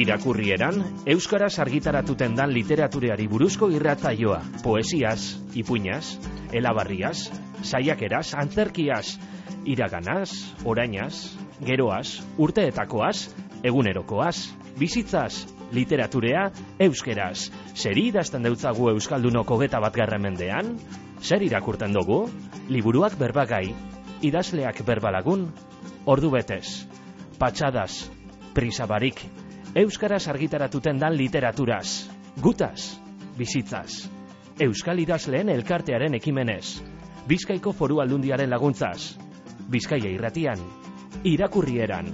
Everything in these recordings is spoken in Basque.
Irakurrieran, Euskaraz argitaratuten dan literatureari buruzko irratzaioa, poesiaz, ipuñaz, elabarriaz, saiakeraz, antzerkiaz, iraganaz, orainaz, geroaz, urteetakoaz, egunerokoaz, bizitzaz, literaturea, euskeraz. Zeri idazten deutzagu Euskaldunoko geta bat mendean? Zer irakurten dugu? Liburuak berbagai, idazleak berbalagun, ordu betez, patxadas, prisabarik, Euskaraz argitaratuten dan literaturaz, gutaz, bizitzaz, Euskal idazleen elkartearen ekimenez, Bizkaiko foru aldundiaren laguntzaz, Bizkaia irratian, irakurrieran.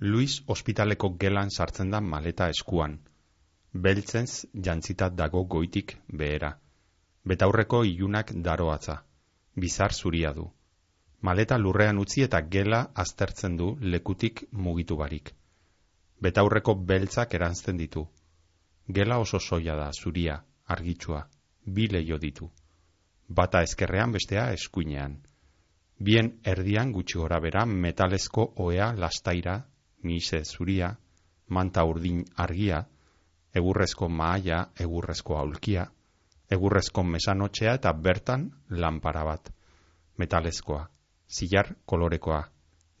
Luis ospitaleko gelan sartzen da maleta eskuan. Beltzenz jantzitat dago goitik behera. Betaurreko ilunak daroatza. Bizar zuria du. Maleta lurrean utzi eta gela aztertzen du lekutik mugitu barik. Betaurreko beltzak erantzten ditu. Gela oso soia da, zuria, argitsua, bi leio ditu. Bata ezkerrean bestea eskuinean. Bien erdian gutxi gora bera metalezko oea lastaira, mise zuria, manta urdin argia, egurrezko maaia, egurrezko aulkia, egurrezko mesanotxea eta bertan lanpara bat, metalezkoa zilar kolorekoa,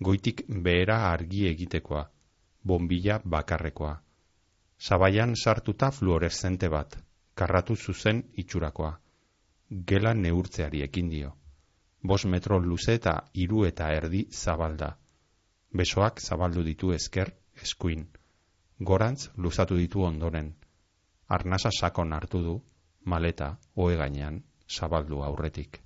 goitik behera argi egitekoa, bombilla bakarrekoa. Zabaian sartuta fluoreszente bat, karratu zuzen itxurakoa. Gela neurtzeari ekin dio. Bos metro luze eta hiru eta erdi zabalda. Besoak zabaldu ditu esker, eskuin. Gorantz luzatu ditu ondoren. Arnasa sakon hartu du, maleta, oe gainean, zabaldu aurretik.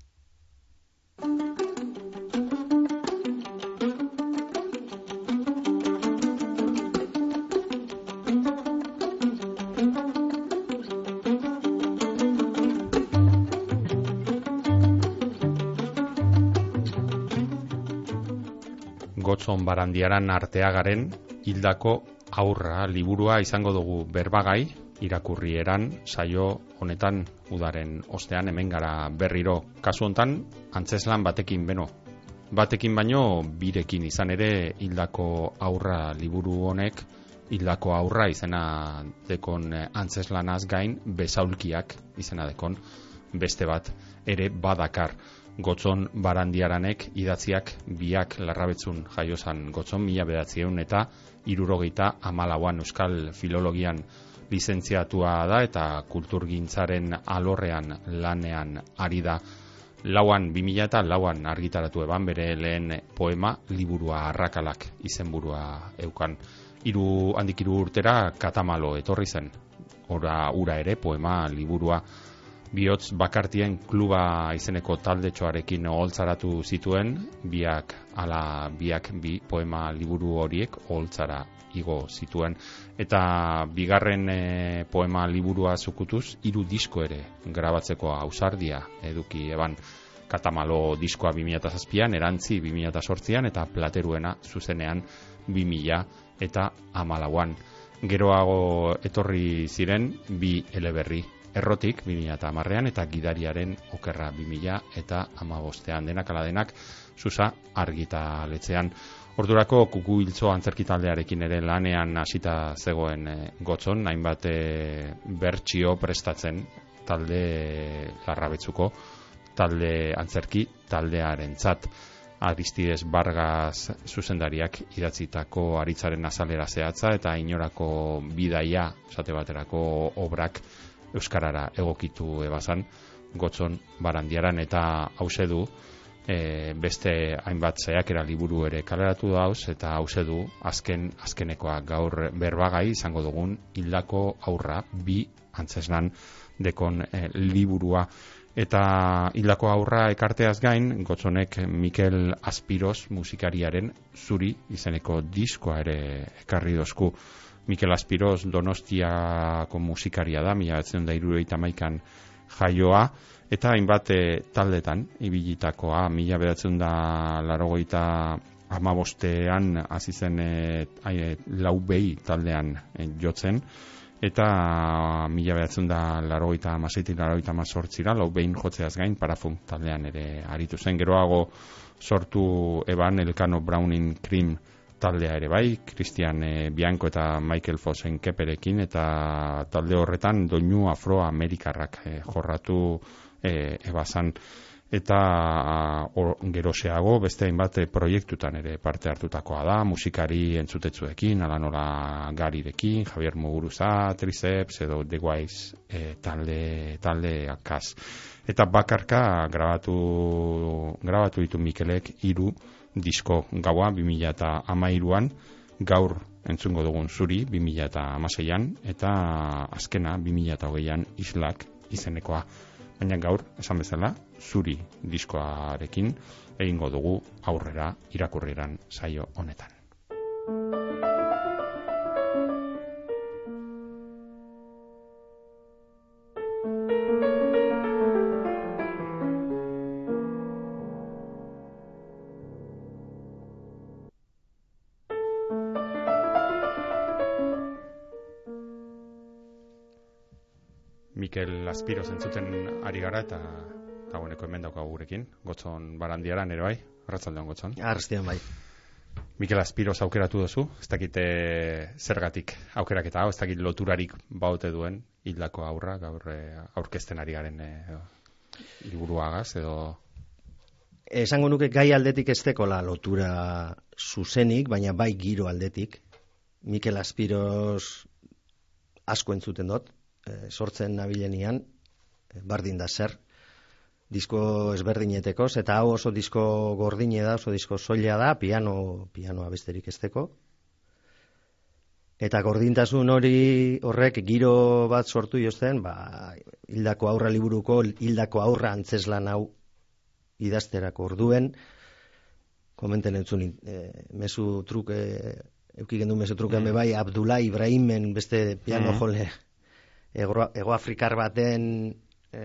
Gotzon barandiaran arteagaren hildako aurra liburua izango dugu berbagai irakurri eran saio honetan udaren ostean hemen gara berriro. Kasu hontan antzeslan batekin beno batekin baino birekin izan ere hildako aurra liburu honek hildako aurra izena dekon antzeslanaz gain besaulkiak izena dekon beste bat ere badakar gotzon barandiaranek idatziak biak larrabetzun jaiozan gotzon mila bedatzieun eta irurogeita amalauan euskal filologian lizentziatua da eta kulturgintzaren alorrean lanean ari da. Lauan, bimila eta lauan argitaratu eban bere lehen poema liburua arrakalak izenburua eukan. Hiru handik hiru urtera katamalo etorri zen, ora ura ere poema liburua bihotz bakartien kluba izeneko taldetxoarekin oholtzaratu zituen, biak ala biak bi poema liburu horiek oholtzara igo zituen. Eta bigarren e, poema liburua zukutuz, hiru disko ere grabatzeko ausardia eduki eban katamalo diskoa 2007an, erantzi 2008an eta plateruena zuzenean 2000 eta amalauan. Geroago etorri ziren bi eleberri errotik 2008an eta gidariaren okerra 2000 eta amabostean denak ala denak zuza argitaletzean. Ordurako kuku hiltzo antzerkitaldearekin ere lanean hasita zegoen e, gotzon, hainbat e, bertsio prestatzen talde larrabetzuko, talde antzerki taldearen zat. Aristides Vargas zuzendariak idatzitako aritzaren azalera zehatza eta inorako bidaia, esate baterako obrak euskarara egokitu ebazan gotzon barandiaran eta hause du e, beste hainbat zaiakera liburu ere kaleratu dauz eta hause du azken azkenekoa gaur berbagai izango dugun hildako aurra bi antzesnan dekon e, liburua. Eta hildako aurra ekarteaz gain gotzonek Mikel Aspiros musikariaren zuri izeneko diskoa ere ekarri dozku Mikel Aspiroz Donostiako musikaria da, mila betzen da iruroita maikan jaioa, eta hainbat e, taldetan, ibilitakoa, mila betzen da larogoita amabostean azizen e, e, lau behi taldean e, jotzen, eta mila behatzen da larogeita amaseitik larogeita amazortzira, lau behin jotzeaz gain parafun taldean ere aritu zen. Geroago sortu eban Elkano Browning Cream taldea ere bai, Christian e, Bianco eta Michael Fossen keperekin, eta talde horretan doinu afroamerikarrak e, jorratu e, ebazan eta or, geroseago beste hainbat proiektutan ere parte hartutakoa da, musikari entzutetzuekin, ala nola garirekin, Javier Muguruza, Triceps edo The Wise e, talde, talde akaz. Eta bakarka grabatu, grabatu ditu Mikelek hiru disko gaua 2000 eta amairuan, gaur entzungo dugun zuri 2000 eta azkena 2000 eta hogeian islak izenekoa baina gaur, esan bezala, zuri diskoarekin egingo dugu aurrera irakurriran saio honetan. Mikel Aspiro zentzuten ari gara eta dagoeneko hemen daukagu gurekin, gotzon barandiaran ere bai, arratzaldean gotzon. Arratzaldean bai. Mikel Aspiro aukeratu duzu, ez dakite zergatik aukerak eta hau, ez dakit loturarik baute duen hildako aurra, gaur eh, aurkezten ari garen e, edo... Esango nuke gai aldetik ez la lotura zuzenik, baina bai giro aldetik. Mikel Aspiros asko entzuten dut, e, sortzen nabilenian, e, bardin da zer, disko ezberdineteko, eta hau oso disko gordine da, oso disko soila da, piano, pianoa besterik esteko. Eta gordintasun hori horrek giro bat sortu jozten, ba, hildako aurra liburuko, hildako aurra antzeslan hau idazterako orduen, komenten entzun, e, mesu truke, eukigen du mesu truke, bai, Abdullah Ibrahimen beste piano mm. jole ego, afrikar baten e,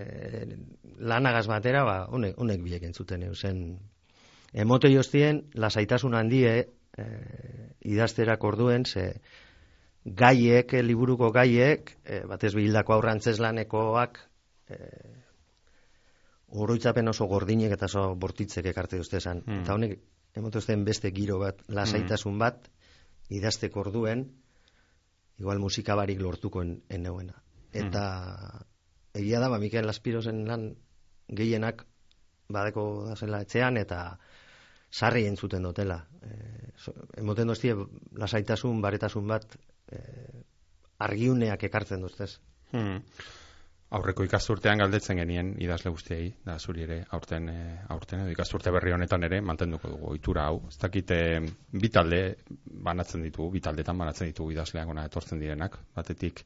lanagaz batera, ba, honek, honek bilek entzuten eusen. Emote joztien, lasaitasun handie e, idazterak orduen, ze gaiek, liburuko gaiek, e, batez bihildako aurrantzez lanekoak, e, oroitzapen oso gordinek eta oso bortitzek ekarte duztezan. Hmm. Eta honek, emote beste giro bat, lasaitasun bat, idazteko orduen, igual musika barik lortuko en, en Eta egia da, ba, Mikel Laspirosen lan gehienak badeko da zela etxean, eta sarri entzuten dutela. E, so, emoten doztie, lasaitasun, baretasun bat, e, argiuneak ekartzen duztez. Hmm. Aurreko ikasturtean galdetzen genien idazle guztiei, da zuri ere, aurten, e, aurten edo ikasturte berri honetan ere, mantenduko dugu, ohitura hau. Ez dakite, bitalde banatzen ditugu, bitaldetan banatzen ditugu idazleak ona etortzen direnak, batetik,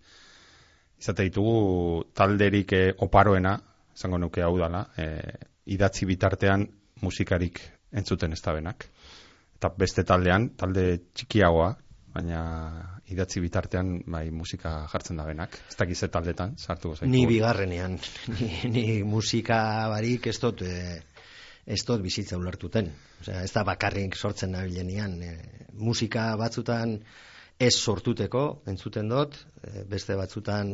izate ditugu talderik eh, oparoena, zango nuke hau dala, eh, idatzi bitartean musikarik entzuten ez benak. Eta beste taldean, talde txikiagoa, baina idatzi bitartean bai musika jartzen da benak. Ez dakiz taldetan, sartu gozaitu. Ni bigarrenean, ni, ni musika barik ez dut, e, ez dut bizitza ulertuten. Osea, ez da bakarrik sortzen nabilenian. E, musika batzutan, ez sortuteko, entzuten dut, e, beste batzutan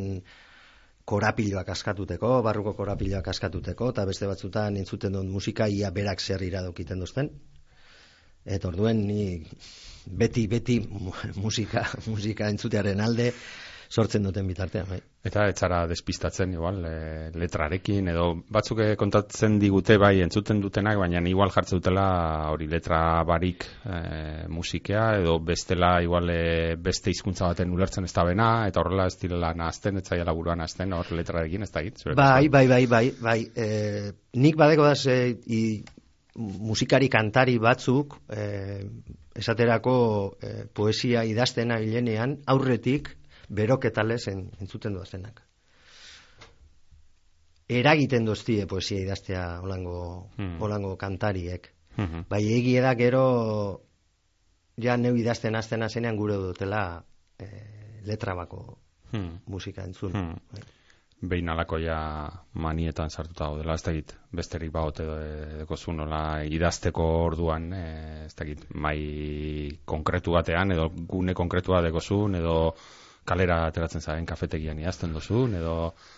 korapiloak askatuteko, barruko korapiloak askatuteko, eta beste batzutan entzuten dut musika ia berak zer iradokiten duzten. Eta orduen, ni beti, beti musika, musika entzutearen alde, sortzen duten bitartean, bai. Eta etzara despistatzen, igual, e, letrarekin, edo batzuk eh, kontatzen digute, bai, entzuten dutenak, baina igual jartzen dutela hori letra barik e, musikea, edo bestela, igual, e, beste hizkuntza baten ulertzen ez da bena, eta horrela ez direla nazten, ez zaila laburuan azten, hor letrarekin, ez da git? Bai, bai, bai, bai, bai, e, nik badeko da, ze, i, musikari kantari batzuk, e, esaterako e, poesia idaztena bilenean, aurretik, beroketales en, entzuten duazenak. Eragiten doztie poesia idaztea olango, hmm. olango kantariek. Hmm. Bai egi da gero ja neu idazten azten azenean gure dutela e, letra bako hmm. musika entzun. Hmm. Bai. Behin alako ja manietan sartuta dela, ez dakit, besterik bagote deko zu nola idazteko orduan, e, ez dakit, mai konkretu batean, edo gune konkretua deko edo kalera ateratzen zaren kafetegian idazten duzun, edo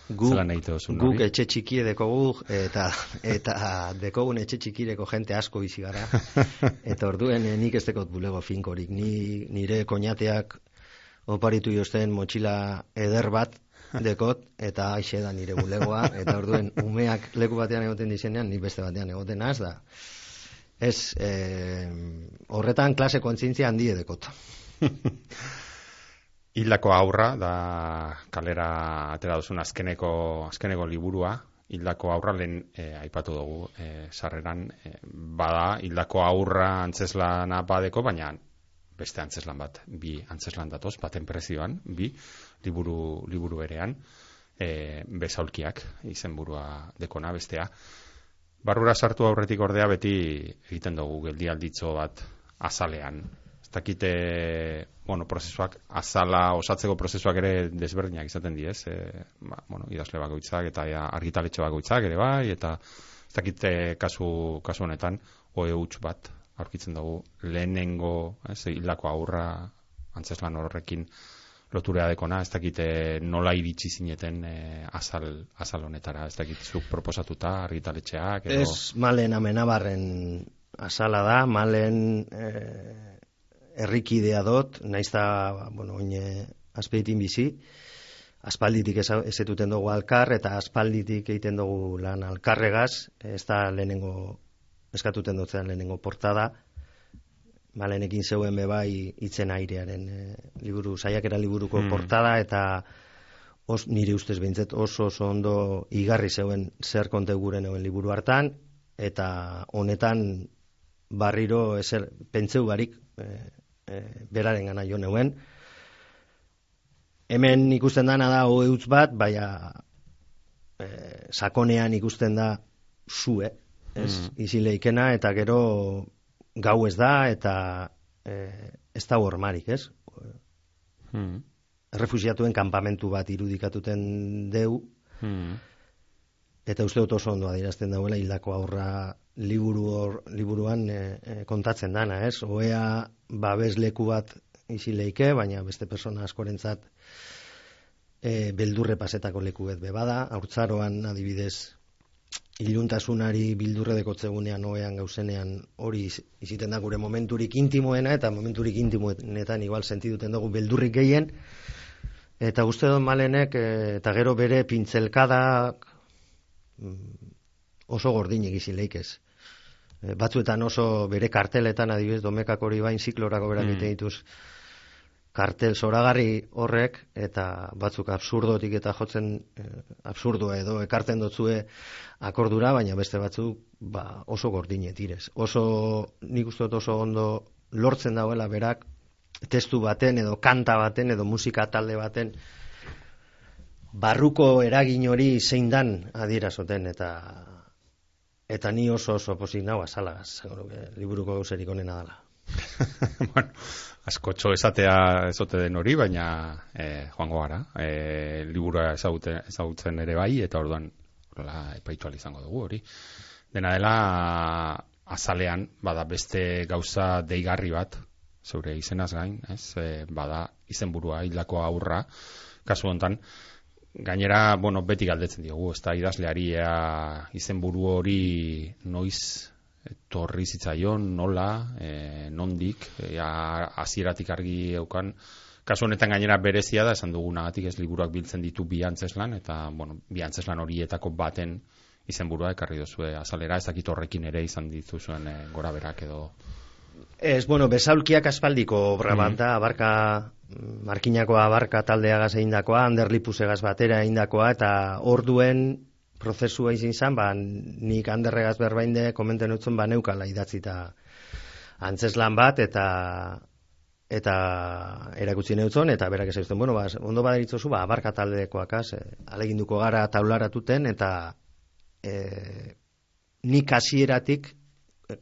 Guk- zelan egite duzun Guk etxe txiki dekogu eta eta dekogun etxe txikireko jente asko bizi gara. eta orduen eh, nik ez dekot bulego finkorik. Ni nire koñateak oparitu josten motxila eder bat dekot eta aixe da nire bulegoa eta orduen umeak leku batean egoten dizenean ni beste batean egoten az da. Ez, eh, horretan klase kontzientzia handi dekot. Hildako aurra, da kalera atera duzun azkeneko, azkeneko liburua, hildako aurra lehen eh, aipatu dugu eh, sarreran, eh, bada hildako aurra antzeslana badeko, baina beste antzeslan bat, bi antzeslan datoz, baten prezioan, bi, liburu, liburu berean, eh, bezaulkiak izenburua dekona bestea. Barrura sartu aurretik ordea beti egiten dugu geldialditzo bat azalean. Ez dakite, bueno, prozesuak, azala osatzeko prozesuak ere desberdinak izaten diez, e, ba, bueno, idazle bakoitzak eta ja, argitaletxe bakoitzak ere bai, eta ez dakite kasu, kasu honetan, oe huts bat aurkitzen dugu lehenengo, ez, hildako aurra antzeslan horrekin loturea dekona, ez dakite nola iritsi zineten e, azal, azal honetara, ez dakit zuk proposatuta argitaletxeak, edo... Ez malen amenabarren azala da, malen eh, errikidea dot, naiz da, bueno, oine azpeitin bizi, aspalditik ezetuten dugu alkar, eta aspalditik egiten dugu lan alkarregaz, ez da lehenengo, eskatuten dutzean lehenengo portada, malenekin zeuen bebai itzen airearen eh, liburu, saiakera liburuko Hmm. portada, eta os, nire ustez behintzet oso oso ondo igarri zeuen zer konte gure neuen liburu hartan, eta honetan barriro ezer pentseu barik e, e, beraren gana jo neuen. Hemen ikusten dana da hoe utz bat, baina e, sakonean ikusten da zue, ez, Mm. izileikena, eta gero gau ez da, eta e, ez da hormarik, ez? Hmm. Errefusiatuen kanpamentu bat irudikatuten deu, Hmm. eta uste dut oso ondo adierazten dauela hildako aurra liburu hor, liburuan e, e, kontatzen dana, ez? Oea babesleku bat isileike, baina beste persona askorentzat e, beldurre pasetako leku bet bebada, haurtzaroan adibidez iluntasunari bildurre dekotzegunean oean gauzenean hori iz- iziten da gure momenturik intimoena eta momenturik intimoenetan igual sentiduten dugu beldurrik gehien eta uste dut malenek e, eta gero bere pintzelkadak mm, oso gordinek izileik ez. E, batzuetan oso bere karteletan adibidez domekak hori bain ziklorako berak Mm. dituz kartel zoragarri horrek eta batzuk absurdotik eta jotzen eh, absurdoa edo ekarten dotzue akordura, baina beste batzuk ba, oso gordine tirez. Oso, nik uste dut oso ondo lortzen dauela berak testu baten edo kanta baten edo musika talde baten barruko eragin hori zein dan adierazoten eta eta ni oso oso posik nau azalagaz, liburuko gauzerik onena dela. bueno, askotxo esatea ezote den hori, baina eh, joango gara. Eh, liburua ezagutzen, ere bai, eta orduan hola, epaitu izango dugu hori. Dena dela, azalean, bada beste gauza deigarri bat, zeure izenaz gain, ez? E, bada izenburua hildako aurra, kasu hontan, gainera, bueno, beti galdetzen diogu, ez da idazleari ea izenburu hori noiz torri zitzaion, nola, e, nondik, hasieratik argi eukan, kasu honetan gainera berezia da, esan dugunagatik ez liburuak biltzen ditu bi antzeslan, eta, bueno, bi antzeslan horietako baten izenburua ekarri duzue. Azalera, ez dakit horrekin ere izan dituzuen e, gora berak edo... Ez, bueno, besaulkiak aspaldiko obra bat da, abarka, mm, markinakoa abarka taldeagaz egindakoa, anderlipusegaz batera egindakoa, eta orduen prozesua izin zan, ba, nik anderregaz berbainde komenten utzun, ba, neukala idatzita antzeslan bat, eta eta erakutsi neutzon, eta berak esan bueno, ba, ondo badaritzozu, ba, abarka taldekoak, az, e, aleginduko gara taularatuten, eta e, nik hasieratik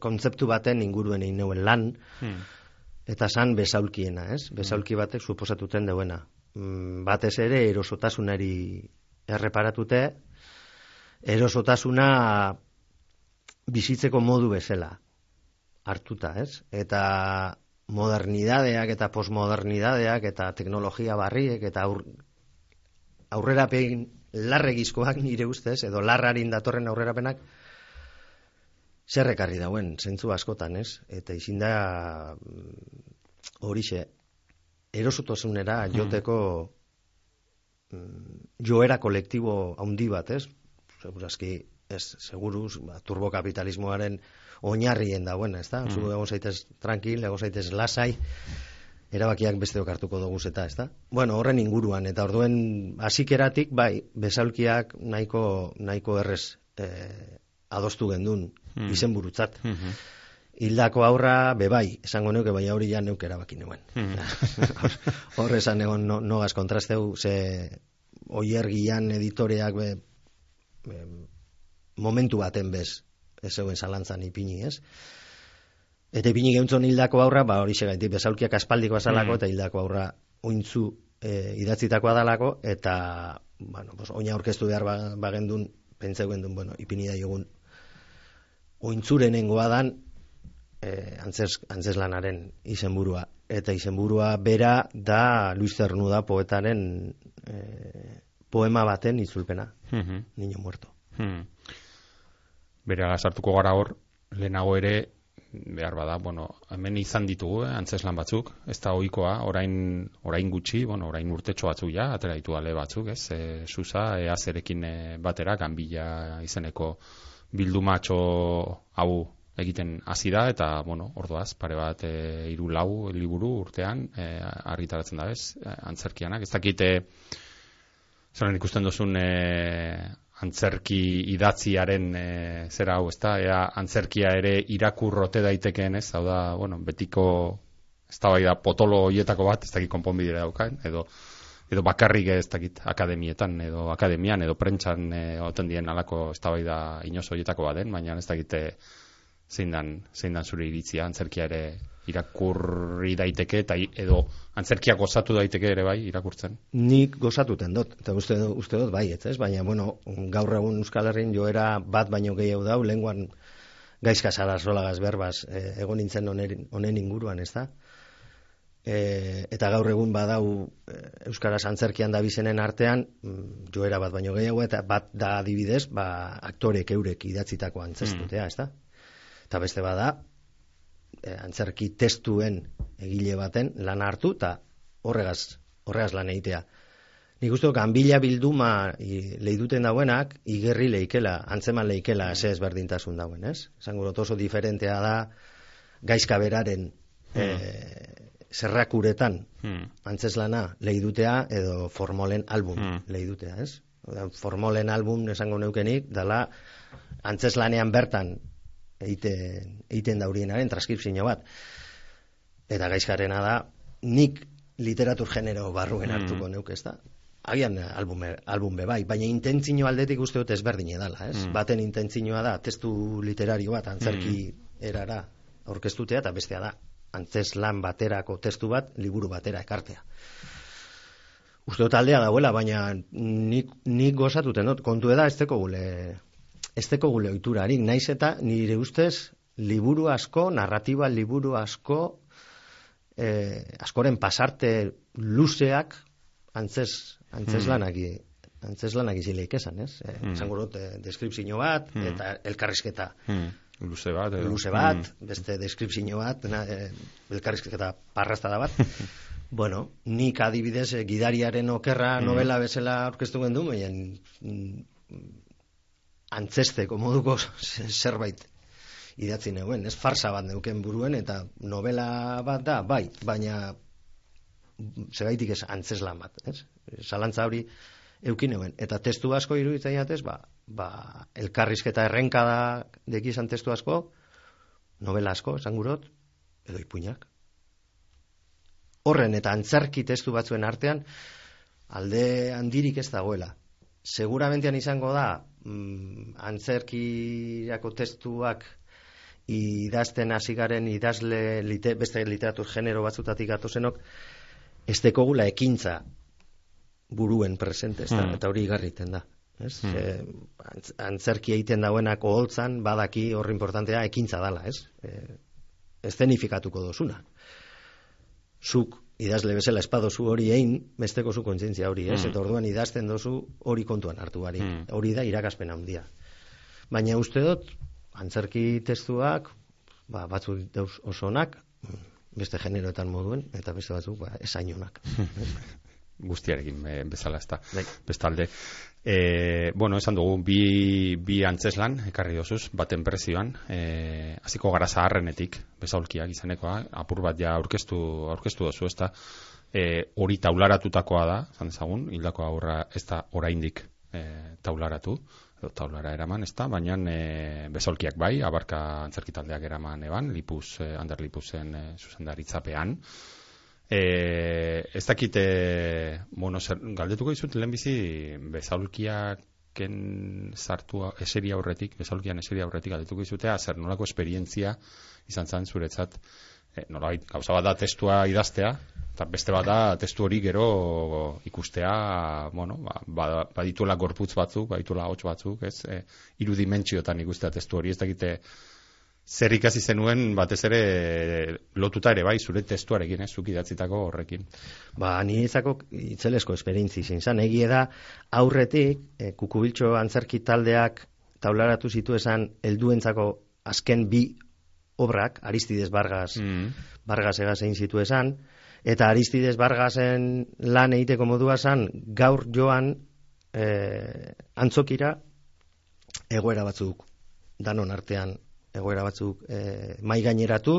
kontzeptu baten inguruen egin lan, Hmm. Eta san besaulkiena, ez? Besaulki batek suposatuten deuena. Mm, batez ere erosotasunari erreparatute, erosotasuna bizitzeko modu bezala hartuta, ez? Eta modernidadeak eta postmodernidadeak eta teknologia barriek eta aur, aurrerapen larregizkoak nire ustez, edo larrarin datorren aurrerapenak, zerrekarri dauen, zentzu askotan, ez? Eta izin da, mm, horixe, erosutosunera hmm. joteko mm, joera kolektibo handi bat, ez? Segurazki, ez, seguruz, ba, turbokapitalismoaren oinarrien dagoena, ez da? Mm. Zu egon zaitez tranquil, egon zaitez lasai, erabakiak beste okartuko dugu eta, ez da? Bueno, horren inguruan, eta orduen hasikeratik bai, bezalkiak nahiko, nahiko errez eh, adostu gendun, mm. izen burutzat. Mm Hildako aurra, bebai, esango neuke, bai hori ja neuke erabaki neuen. Mm. Hor esan egon no, nogaz kontrasteu, ze oiergian editoreak be, momentu baten bez, ez zeuen zalantzan ipini, ez? Eta ipini geuntzon hildako aurra, ba hori segaitik, bezalkiak aspaldiko azalako, mm. eta hildako aurra ointzu e, idatzitakoa dalako, eta, bueno, pues, oina orkestu behar ba, bagendun, pentseu gendun, bueno, ipini da jogun, ointzurenengoa dan, e, antzes, antzeslanaren izenburua. Eta izenburua bera da Luis Cernuda poetaren e, poema baten itzulpena, mm -hmm. niño muerto. Mm. Bera sartuko gara hor, lehenago ere behar bada, bueno, hemen izan ditugu, eh, antzeslan batzuk, ez da oikoa, orain, orain gutxi, bueno, orain urtetxo batzuk ja, atera ditu ale batzuk, ez, e, susa, eazerekin batera, ganbila izeneko bildumatxo hau egiten hasi da, eta, bueno, orduaz, pare bat, e, iru lau liburu urtean, e, argitaratzen da, ez, e, antzerkianak, ez dakite, zeren ikusten duzun, e, antzerki idatziaren e, zera hau, ezta? Ea antzerkia ere irakurrote daitekeen, ez? Hau da, bueno, betiko eztabaida potolo hoietako bat, ez dakit konponbidera daukaen, edo edo bakarrik ez dakit akademietan edo akademian edo prentsan e, oten dien alako eztabaida inozo hoietako baden, baina ez dakite zein dan, zein dan zure iritzia antzerkia ere irakurri daiteke eta edo antzerkia gozatu daiteke ere bai irakurtzen. Nik gozatuten dut, eta uste, uste dut bai, ez, baina bueno, gaur egun Euskal Herrin joera bat baino gehiago dau, lenguan gaizka zara solagaz berbaz eh, egon nintzen honen inguruan, ez da? E, eta gaur egun badau e, Euskaraz antzerkian da bizenen artean mm, joera bat baino gehiago eta bat da adibidez ba, aktorek eurek idatzitako antzestutea, mm. ez da? Eta beste bada, e, antzerki testuen egile baten lan hartu eta horregaz, horregaz lan egitea. Nik uste ganbila bilduma lehiduten dauenak, igerri leikela, antzeman leikela ze ezberdintasun dauen, ez? Zango oso diferentea da gaizka beraren hmm. e, zerrakuretan hmm. antzeslana lehidutea edo formolen album hmm. lehidutea, ez? Formolen album esango neukenik, dala antzeslanean bertan egiten, egiten daurienaren transkripzio bat. Eta gaizkarena da, nik literatur genero barruen mm. hartuko mm. neuk ez da. Agian album, album be bai, baina intentzio aldetik uste dut ezberdin edala, ez? Mm. Baten intentzioa da, testu literario bat, antzerki mm. erara orkestutea, eta bestea da, antzes lan baterako testu bat, liburu batera ekartea. Uste dut aldea dauela, baina nik, nik gozatuten dut, kontu eda ez gule ez teko gule oiturarik, naiz eta nire ustez liburu asko, narratiba liburu asko, eh, askoren pasarte luzeak antzes, antzes mm. lanak antzes lanak izileik esan, ez? Eh, mm. Zangurot, eh, deskripzio bat, mm. eta elkarrizketa. Mm. Luze bat, edo. Luze bat, mm. beste deskripzio bat, na, eh, elkarrizketa parrasta da bat. bueno, nik adibidez, eh, gidariaren okerra mm. novela bezala orkestu gendu, baina mm, antzesteko moduko zerbait idatzi neuen, ez farsa bat neuken buruen eta novela bat da, bai, baina zegaitik ez antzeslan bat, ez? Zalantza hori eukin neuen. Eta testu asko iruditzen jatez, ba, ba, elkarrizketa errenka da dekizan testu asko, novela asko, esan gurot, edo ipuinak. Horren eta antzarki testu batzuen artean, alde handirik ez dagoela. Seguramentean izango da, mm, antzerkiako testuak idazten hasi garen idazle lite, beste literatur genero batzutatik gatozenok ez dekogula ekintza buruen presente hmm. eta hori igarriten da ez? Hmm. antzerki egiten dauenak oholtzan badaki horri importantea ekintza dala ez? E, ez denifikatuko dozuna zuk idazle bezala espadozu hori egin, besteko zu kontzientzia hori, ez? Mm. Eta orduan idazten dozu hori kontuan hartu bari. Mm. Hori da irakaspen handia. Baina uste dut, antzerki testuak, ba, batzuk dauz oso onak, mm, beste generoetan moduen, eta beste batzuk, ba, esain onak. guztiarekin e, bezala ezta. Bai. Bestalde, e, bueno, esan dugu bi, bi antzeslan ekarri dozuz, baten prezioan, e, hasiko gara zaharrenetik, bezaulkiak izanekoa, apur bat ja aurkeztu, aurkeztu dozu, ezta, e, hori taularatutakoa da, zan ezagun, hildako aurra ez da oraindik e, taularatu, edo taulara eraman, ez da, baina e, bezaulkiak bai, abarka antzerkitaldeak eraman eban, lipuz, e, ander lipuzen e, zuzendaritzapean, E, ez dakit, e, bueno, zer, galdetuko dizut lehenbizi bezaulkiaken sartu eseri aurretik, bezaulkian eseri aurretik galdetuko dizutea, zer nolako esperientzia izan zan zuretzat, e, nolabait, gauza bat da testua idaztea, eta beste bat da testu hori gero ikustea, bueno, ba, ba, badituela gorputz batzuk, badituela hots batzuk, ez, e, irudimentsiotan ikustea testu hori, ez dakite, zer ikasi zenuen batez ere lotuta ere bai zure testuarekin, ez, zuk idatzitako horrekin. Ba, ni izako itzelesko esperientzi izin zan. Egie da, aurretik, e, kukubiltxo antzerki taldeak taularatu zitu esan helduentzako azken bi obrak, Aristides Vargas, Mm. Vargas egaz egin zitu esan, eta Aristides Vargasen lan egiteko modua zan, gaur joan e, antzokira egoera batzuk danon artean egoera batzuk e, mai gaineratu,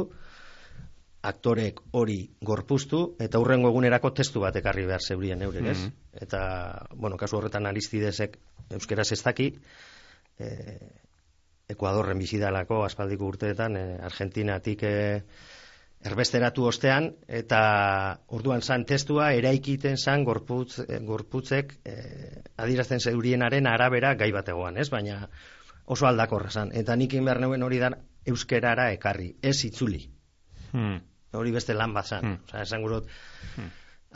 aktorek hori gorpuztu, eta hurrengo egunerako testu bat ekarri behar zeurien eurek, ez? Mhm. Eta, bueno, kasu horretan Aristidesek euskeraz ez daki, e, Ekuadorren bizidalako aspaldiko urteetan, e, Argentinatik e, erbesteratu ostean, eta orduan zan testua eraikiten zan gorputz, gorputzek e, adirazten zeurienaren arabera gai bategoan, ez? Baina oso aldakorra zan. Eta nik egin behar neuen hori da euskerara ekarri, ez itzuli. Hmm. Hori beste lan bat zan. Hmm. Osa, esan gurot,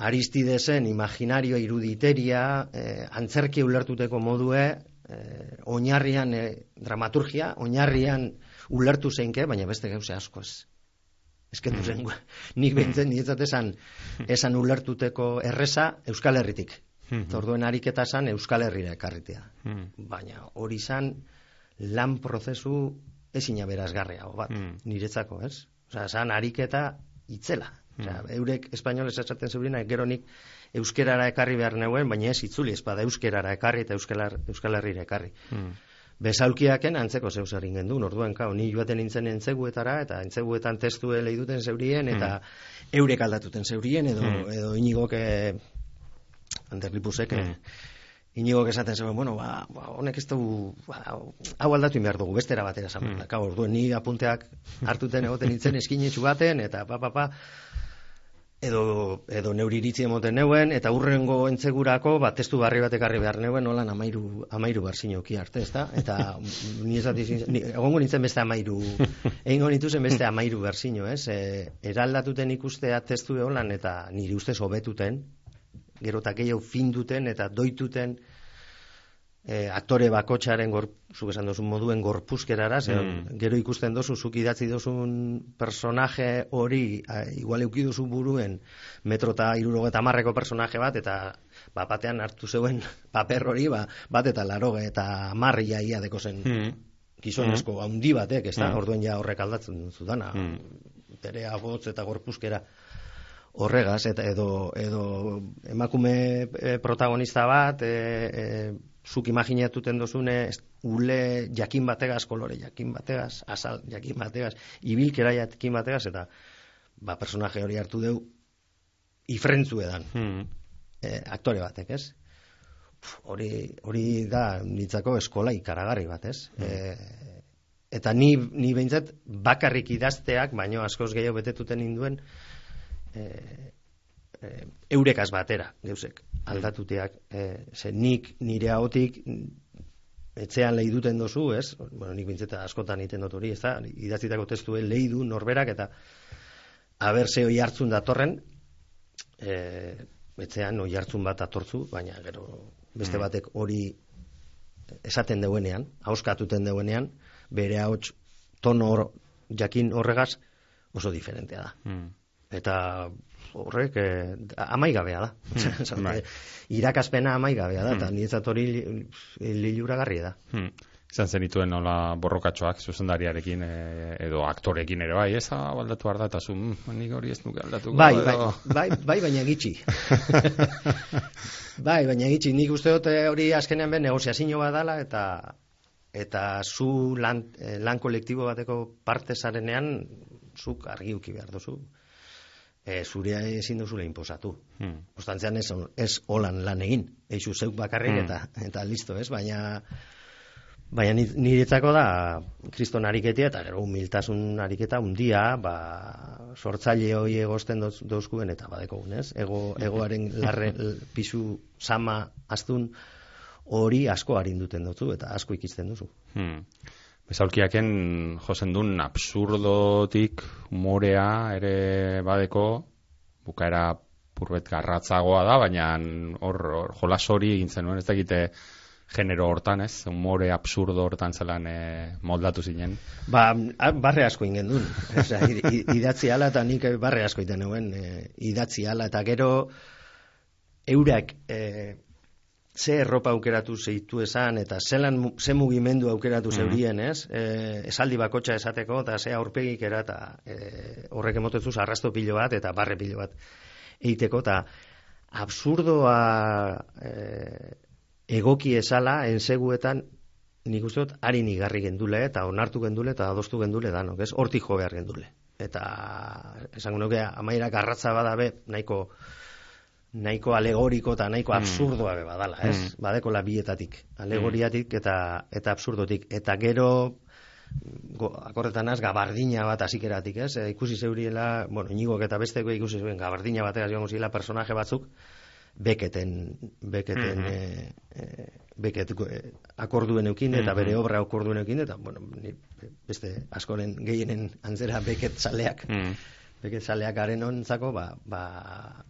Aristidesen imaginario iruditeria, eh, antzerki ulertuteko modue, eh, oinarrian eh, dramaturgia, oinarrian ulertu zeinke, baina beste gauze asko ez. Eskendu zen, nik behintzen nietzat esan, esan ulertuteko erreza Euskal Herritik. Mhm. Eta orduen ariketa zan Euskal Herrira ekarritea. Hmm. Baina hori zan lan prozesu ezina berazgarria bat, Mm. niretzako, ez? Osea, zan ariketa itzela. Osea, eurek espainolez esaten zeurina, gero nik euskerara ekarri behar neuen, baina ez itzuli, ez bada euskerara ekarri eta euskal, euskal herrira ekarri. Hmm. Bezaulkiaken antzeko zeu zer ingen duen, orduan, kao, ni joaten nintzen entzeguetara, eta entzeguetan testu lehiduten zeurien, eta eurek aldatuten zeurien, edo, Mm. edo inigok, anderlipusek, eh, Mm. Inigok esaten zeuen, bueno, ba, ba, honek ez du, ba, hau aldatu behar dugu, bestera batera esan. Mm. Orduen, ni apunteak hartuten egoten nintzen eskinetxu baten, eta pa, pa, pa, edo, edo neuri iritzi emoten neuen, eta urrengo entzegurako, ba, testu barri bat ekarri behar neuen, nolan amairu, amairu barzinoki arte, ezta? Eta ni esati, ni, egongo nintzen beste amairu, egingo nituzen beste amairu berzino, ez? E, eraldatuten ikustea testu holan, eta niri ustez hobetuten, gero eta gehiago finduten eta doituten e, aktore bakotxaren zuk esan dozun moduen gorpuzkerara, Mm. gero ikusten dozu, zuk idatzi dozun personaje hori, a, igual euki duzu buruen metro eta irurogeta marreko personaje bat, eta ba, batean hartu zeuen paper hori, ba, bat eta laroge eta marri ia deko zen Hmm. gizonezko handi batek, ez da, Mm. orduen ja horrek aldatzen zudana, Mm. bere agotz eta gorpuzkera horregaz, eta edo, edo emakume e, protagonista bat, e, e, zuk imaginatuten dozune, ule jakin bategaz, kolore jakin bategaz, asal jakin bategaz, ibilkera jakin bategaz, eta ba, personaje hori hartu deu, ifrentzu edan, Hmm. e, aktore batek, ez? Hori, hori da nitzako eskola ikaragarri bat, ez? E, eta ni, ni behintzat bakarrik idazteak, baino askoz gehiago betetuten induen, e, e, eurekaz batera, geuzek, aldatuteak. E, ze nik nire ahotik etxean lehi duten dozu, ez? Bueno, nik bintzeta askotan iten dut hori, ez da? Idatzitako testuen lehi du norberak, eta haber ze hoi hartzun datorren, e, etxean hoi hartzun bat atortzu, baina gero beste batek hori esaten deuenean, hauskatuten deuenean, bere ahots tono hor, jakin horregaz oso diferentea da. Hmm. Eta horrek eh, amaigabea da. Hmm, bai. Irakazpena amaigabea da, eta Hmm. niretzat hori li- liluragarria da. Hmm. Izan zenituen nola borrokatxoak zuzendariarekin eh, edo aktorekin ere bai, ez ah, aldatu da, eta zu, "Mm, nik hori ez nuke aldatuko. Bai, bai, bai, bai, baina gitxi. bai, baina gitxi. Nik uste dut eh, hori azkenean ben negoziazio bat dala eta eta zu lan, eh, lan kolektibo bateko parte zarenean zuk argi uki behar duzu. E, zurea ezin duzula inposatu. Hmm. Ostantzean ez, ez holan lan egin. Eixu zeuk bakarrik Mm. eta, eta listo, ez? Baina Baina ni- niretzako da kriston ariketia eta gero humiltasun ariketa undia, ba, sortzaile hoi egosten doz- dozkuen eta badekogun, ez? Ego, egoaren larre, pisu sama astun hori asko arinduten dutzu eta asko ikisten duzu. Hmm. Bezaulkiaken josen duen absurdotik humorea ere badeko bukaera purbet garratzagoa da, baina hor, hor jolas hori egin zenuen, ez dakite genero hortan, ez? Humore absurdo hortan zelan eh, moldatu zinen. Ba, barre asko ingen duen. I- idatzi ala eta nik barre asko iten nuen. E, idatzi ala eta gero eurak e, ze erropa aukeratu zeitu esan eta zelan ze mugimendu aukeratu Mhm. zeurien, ez? E, esaldi bakotxa esateko eta ze aurpegik era eta e, horrek emotetuz arrasto pilo bat eta barre pilo bat egiteko eta absurdoa e, egoki esala enseguetan nik uste dut harin igarri gendule eta onartu gendule eta adostu gendule danok, ez? Hortik jo behar gendule. Eta esango nuke amaira garratza badabe nahiko nahiko alegoriko eta nahiko Mm. absurdoa be badala, ez? Mm. Badeko la bietatik, alegoriatik eta eta absurdotik eta gero go, akorretan az, gabardina bat azikeratik, ez? E, ikusi zeuriela, bueno, inigok eta besteko ikusi zeuen gabardina bateaz joango zila personaje batzuk, beketen, beketen, Mhm. e, e, beket e, akorduen eukin eta Mhm. bere obra akorduen eukin eta, bueno, ni, beste askoren gehienen antzera beket zaleak, Hmm. Beket zaleak garen ontzako, ba, ba,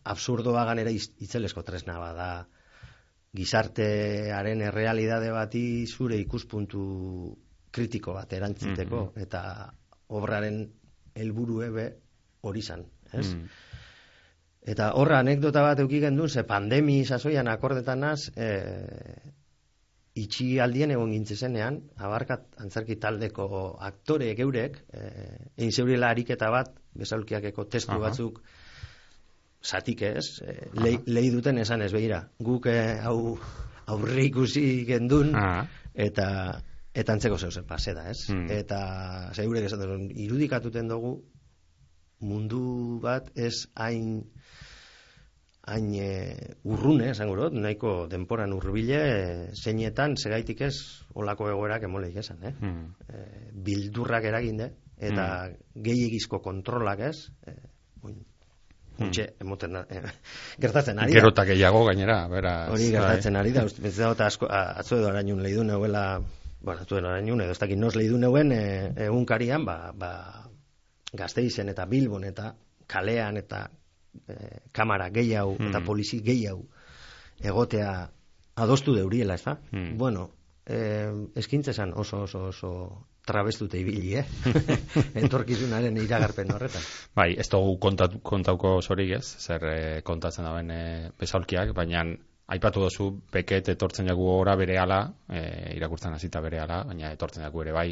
absurdoa ganera itzelesko tresna bada, gizartearen errealidade bati zure ikuspuntu kritiko bat erantziteko, eta obraren helburu ebe hori zan, ez? Hmm. Eta horra anekdota bat euki gendun, ze pandemi sasoian akordetan naz, e, itxi aldien egon gintzezenean, abarkat antzerki taldeko aktore geurek, e, egin zeuriela ariketa bat, bezaulkiakeko testu Aha. batzuk, zatik ez, e, lehi, lehi duten esan ez behira. Guk e, hau aurre ikusi gendun, Ah. eta eta antzeko zeuzen paseda, ez? Hmm. Eta zeurek esaten irudikatuten dugu mundu bat ez hain hain e, urrune, esango dut, nahiko denporan urbile, e, zeinetan, segaitik ez, olako egoerak emoleik esan, eh? Hmm. E, bildurrak eraginde, eta gehiagizko kontrolak ez, e, oin, Untxe, emoten da, eh, gertatzen ari da. Gero eta gehiago gainera, beraz. Hori gertatzen ari da, uste, dut asko, atzo edo arañun lehidu neuela, bueno, atzo edo arañun edo ez dakit noz lehidu neuen e, egunkarian, ba, ba, gazteizen eta bilbon eta kalean eta e, kamara gehiago eta Hmm. polizi gehiago egotea adostu deuriela, ez da? Hmm. Bueno, e, eskintzezan oso oso oso trabestute ibili, eh? Entorkizunaren iragarpen horretan. Bai, ez dugu kontatu, kontauko zorik ez, zer eh, kontatzen daben e, bezaulkiak, baina aipatu duzu beket etortzen jagu ora bere ala, e, irakurtzen hasita bere ala, baina etortzen jagu ere bai,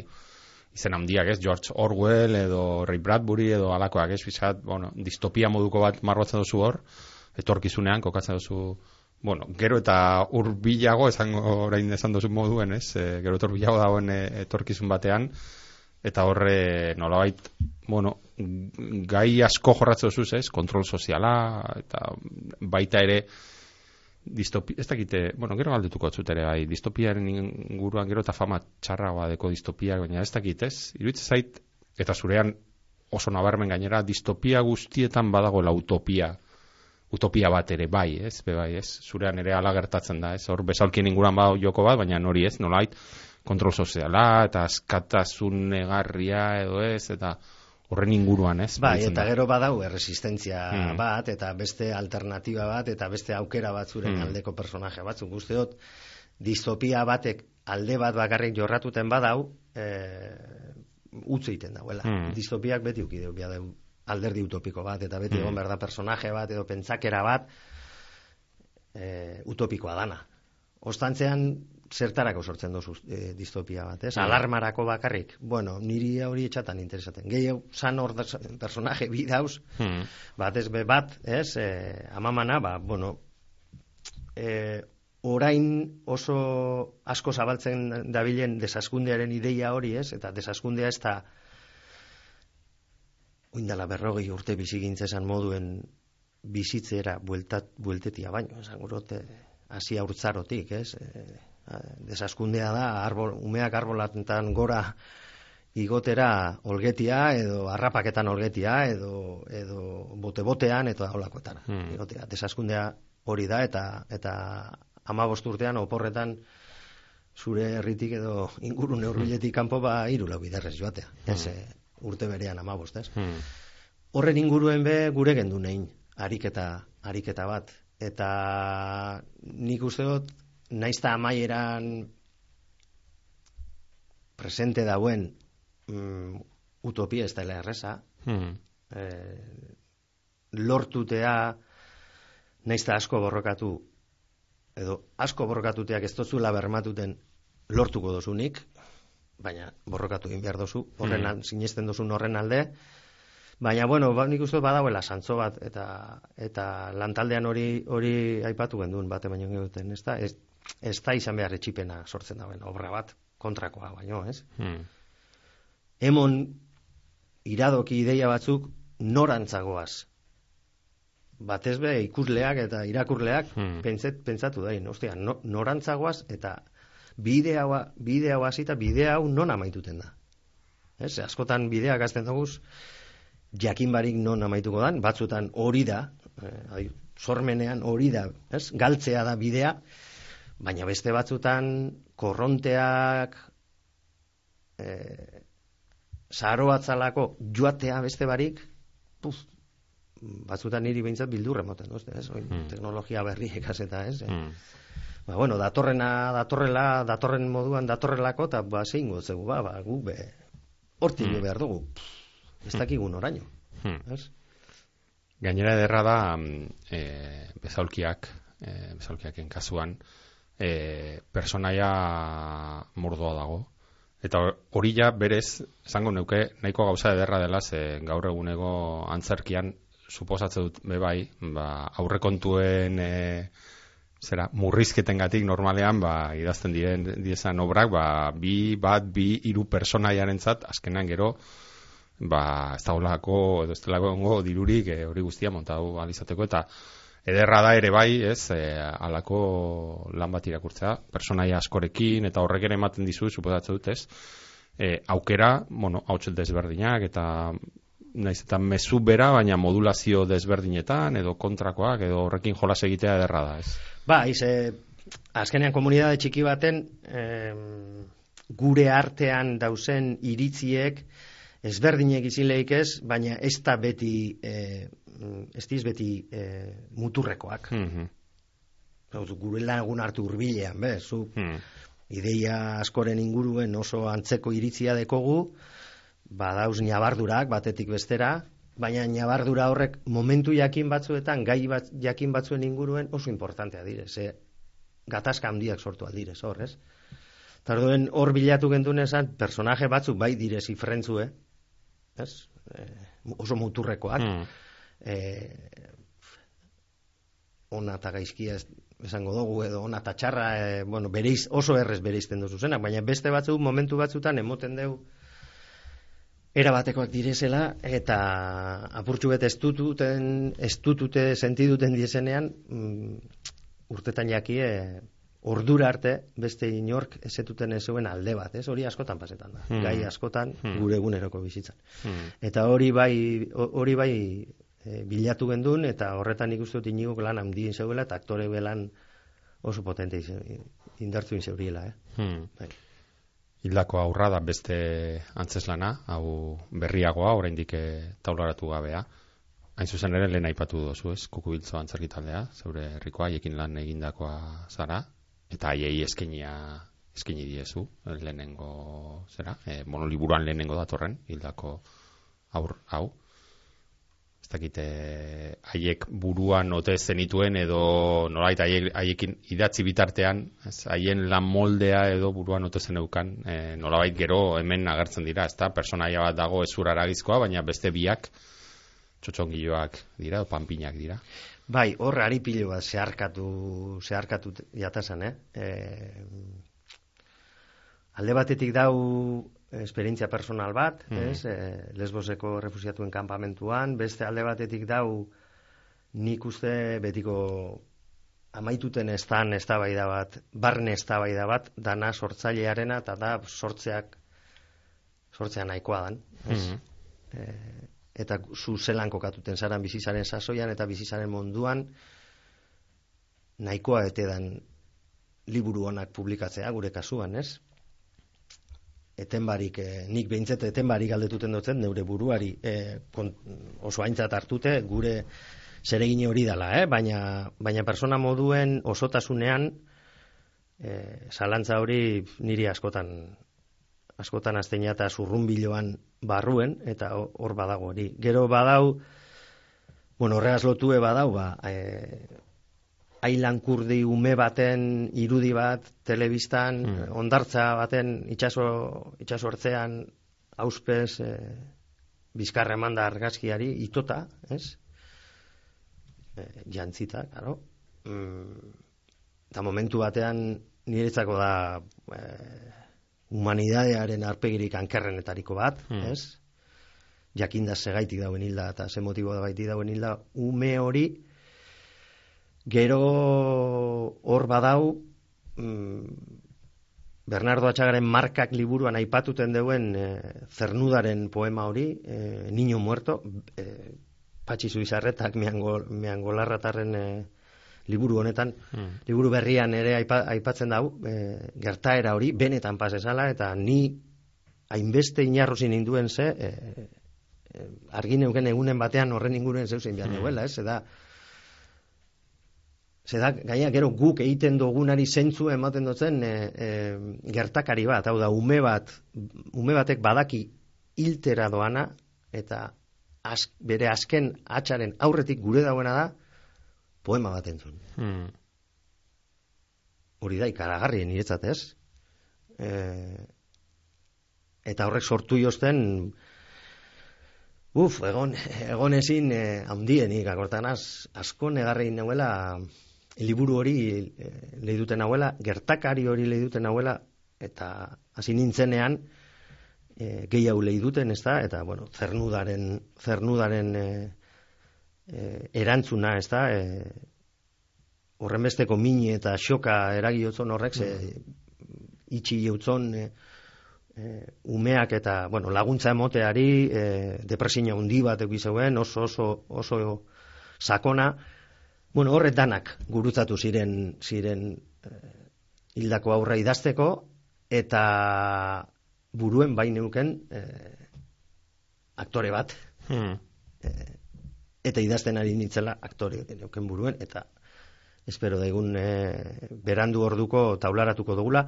izen handiak ez, George Orwell edo Ray Bradbury edo alakoak ez, bizat, bueno, distopia moduko bat marrotzen duzu hor, etorkizunean kokatzen duzu Bueno, gero eta hurbilago esango orain esan duzu moduen, ez? E, gero eta hurbilago dagoen e, etorkizun batean eta horre nolabait, bueno, gai asko jorratzen duzuz, ez? Kontrol soziala eta baita ere distopia, ez dakite, bueno, gero galdetuko zut ere bai, distopiaren inguruan gero eta fama txarragoa deko distopiak, baina ez dakit, ez? Iruditzen zait, eta zurean oso nabarmen gainera, distopia guztietan badagoela utopia, utopia bat ere bai, ez? Be bai, ez? Zurean ere ala gertatzen da, ez? Hor bezalkien inguruan badago joko bat, baina nori ez, nolait, kontrol soziala eta askatasun negarria edo ez, eta horren inguruan, ez? Bai, eta gero badau erresistentzia Mm. bat, eta beste alternatiba bat, eta beste aukera batzuren Mm. aldeko personaje batzuk. Guzti dut, distopia batek alde bat bakarrik jorratuten badau, e, utz egiten dauela. Mm. Distopiak beti uki deu, deu alderdi utopiko bat, eta beti Mm. egon behar da personaje bat, edo pentsakera bat, e, utopikoa dana. Ostantzean, zertarako sortzen dozu e, distopia bat, ez? Mm. Alarmarako bakarrik. Bueno, niri hori etxatan interesaten. Gehiago, san hor personaje bi dauz, Hmm. bat ez be bat, ez, e, amamana, ba, bueno, e, orain oso asko zabaltzen dabilen desaskundearen ideia hori, ez, eta desaskundea ez da oindala berrogei urte bizigintzezan moduen bizitzera bueltat, bueltetia baino, esan gurote, hasi haurtzarotik, ez, e, desaskundea da, arbol, umeak arbolatentan gora igotera olgetia edo harrapaketan olgetia edo edo bote-botean eta holakoetan. Hmm. Igotea desaskundea hori da eta eta 15 urtean oporretan zure herritik edo ingurune hurbiletik kanpo ba hiru lau biderrez joatea. Ez eh, urte berean 15, ez? Hmm. Horren inguruen be gure gendu nein ariketa ariketa bat eta nik uste dut naizta amaieran presente dauen mm, utopia ez dela erresa Hmm. eh, lortutea naizta asko borrokatu edo asko borrokatuteak ez tozula bermatuten lortuko dozunik baina borrokatu egin behar dozu horren Mm. al- sinesten dozun horren alde baina bueno ba, nik uste dut badagoela santzo bat eta eta lantaldean hori hori aipatu genduen bate baino duten ez da ez, ez da izan behar etxipena sortzen dauen obra bat kontrakoa baino ez Hmm. emon iradoki ideia batzuk norantzagoaz. Batez be ikusleak eta irakurleak Hmm. pentsat, pentsatu dain, ostia, no, norantzagoaz eta bide hau, bide hau hasita bide hau non amaituten da. Ez, askotan bideak azten daguz, jakin barik non amaituko dan, batzutan hori da, eh, sormenean hori da, ez? galtzea da bidea, baina beste batzutan korronteak eh, zaharo batzalako joatea beste barik, puf, batzutan niri behintzat bildur emoten, duzte, ez? Oin, Hmm. teknologia berriek eta ez? Eh? Hmm. Ba, bueno, datorrena, datorrela, datorren moduan datorrelako, eta ba, zein gotzegu, ba, ba, gu be, hortik Hmm. jo behar dugu. Pff, Ez dakigu noraino, Hmm. ez? Gainera ederra da mm, e, bezaulkiak, e, bezaulkiaken kasuan, e, personaia mordoa dago. Eta hori ja berez, esango neuke, nahiko gauza ederra dela, ze gaur egunego antzerkian, suposatze dut bebai, ba, aurrekontuen e, zera, murrizketengatik normalean, ba, idazten diren, diezan obrak, ba, bi, bat, bi, hiru personaiarentzat azkenan gero, ba, ez dagoelako, edo ez egongo dirurik e, hori guztia montatu alizateko, eta ederra da ere bai, ez, e, alako lan bat irakurtzea, personaia askorekin, eta horrek ere ematen dizu, suposatzen dut, ez, e, aukera, bueno, hau desberdinak, eta naiz eta mezu bera, baina modulazio desberdinetan, edo kontrakoak, edo horrekin jolas egitea ederra da, ez. Ba, ize, azkenean komunitate txiki baten, em, gure artean dauzen iritziek, ezberdinek izileik ez, baina ez da beti, e, ez diz beti e, muturrekoak. Mhm. Hau, Gure lagun hartu hurbilean, be, zu Hmm. ideia askoren inguruen oso antzeko iritzia dekogu, badauz nabardurak batetik bestera, baina nabardura horrek momentu jakin batzuetan, gai bat, jakin batzuen inguruen oso importantea dire, ze gatazka handiak sortu aldirez hor, ez? Eta orduen hor bilatu genduen esan, personaje batzuk bai dire zifrentzue, ez? E, oso muturrekoak, Hmm. E, ona eta gaizkia esango dugu edo ona eta txarra e, bueno, bereiz, oso errez bereizten duzu zenak, baina beste batzuk momentu batzutan emoten deu erabatekoak direzela eta apurtxu bet ez dututen ez dutute sentiduten diezenean mm, urtetan jakie ordura arte beste inork ezetuten ez zeuen alde bat, ez? Hori askotan pasetan da. Hmm. Gai askotan Hmm. gure eguneroko bizitzan. Hmm. Eta hori bai, ho- hori bai e, bilatu gendun, eta horretan ikustu dut inigok lan handien zeuela, eta aktore belan oso potente indartzu inzeuriela, eh? Hmm. Bai. Hildako aurra da beste antzeslana, hau berriagoa, oraindik eh, taularatu gabea. Hain zuzen ere lehen aipatu dozu, ez? Kukubiltzo antzerki taldea, zeure herrikoa, haiekin lan egindakoa zara, eta haiei eskenia eskaini diezu, eh, lehenengo, zera, e, monoliburuan lehenengo datorren, hildako aur, hau. Dakite haiek buruan ote zenituen edo nolait haiek, haiekin idatzi bitartean, ez, haien lan moldea edo buruan ote zeneukan, e, nolabait gero hemen agertzen dira, ezta? Personaia bat dago ezuraragizkoa, baina beste biak txotxongiloak dira, o panpinak dira. Bai, hor ari pilo bat zeharkatu, zeharkatu jatazan, eh? E, alde batetik dau esperientzia personal bat, mm. ez? E, lesboseko refusiatuen kanpamentuan, beste alde batetik dau nik uste betiko amaituten estan eztabaida bat, barne eztabaida bat, dana sortzailearena eta da sortzeak sortzea nahikoa dan, ez? Mm eta zu zelan kokatuten zaran bizizaren sasoian eta bizizaren munduan nahikoa ete dan liburu honak publikatzea gure kasuan, ez? Etenbarik, e, nik behintzete etenbarik galdetuten dutzen, neure buruari e, oso aintzat hartute, gure zeregin hori dela, eh? baina, baina persona moduen osotasunean, e, zalantza hori niri askotan, askotan azteina eta zurrumbiloan barruen, eta hor badago hori. Gero badau, bueno, horregaz lotue badau, ba, e, ailan kurdi ume baten irudi bat telebistan, mm. ondartza baten itxaso, itxaso hortzean auspez e, bizkarre manda argazkiari itota, ez? E, jantzita, karo. Mm, eta momentu batean niretzako da e, humanidadearen arpegirik ankerrenetariko bat, mm. ez? Jakinda segaitik dauen hilda eta ze motibo da baiti dauen hilda, ume hori, Gero hor badau mm, Bernardo Atxagaren markak liburuan aipatuten deuen e, zernudaren poema hori, e, Niño Muerto, e, Patxi Zuizarretak meangolarratarren e, liburu honetan, hmm. liburu berrian ere aipatzen dau, e, gertaera hori, benetan pasesala, eta ni hainbeste inarrozi ninduen ze, e, e, argin euken egunen batean horren inguruen zeuzen bian hmm. ez? Eda, Zeda, gaina, gero guk egiten dugunari zentzu ematen dutzen e, e, gertakari bat, hau da, ume bat, ume batek badaki iltera doana, eta bere azken atxaren aurretik gure dauena da, poema bat entzun. Hmm. Hori da, ikaragarri niretzat ez. E, eta horrek sortu jozten, uf, egon, egon ezin, e, handienik, akortan az, asko negarri neuela, liburu hori e, lehiduten hauela, gertakari hori lehiduten hauela, eta hasi nintzenean e, gehiago lehiduten, ez da, eta, bueno, zernudaren, zernudaren e, e, erantzuna, ez da, e, horren besteko mini eta xoka eragiotzon horrek, ze, itxi jautzon, e, e, umeak eta, bueno, laguntza emoteari, e, depresina hundi bat egizeuen, oso, oso, oso sakona, bueno, horret danak gurutzatu ziren ziren eh, hildako aurra idazteko eta buruen bain neuken eh, aktore bat hmm. eh, eta idazten ari nintzela aktore neuken buruen eta espero daigun eh, berandu orduko taularatuko dugula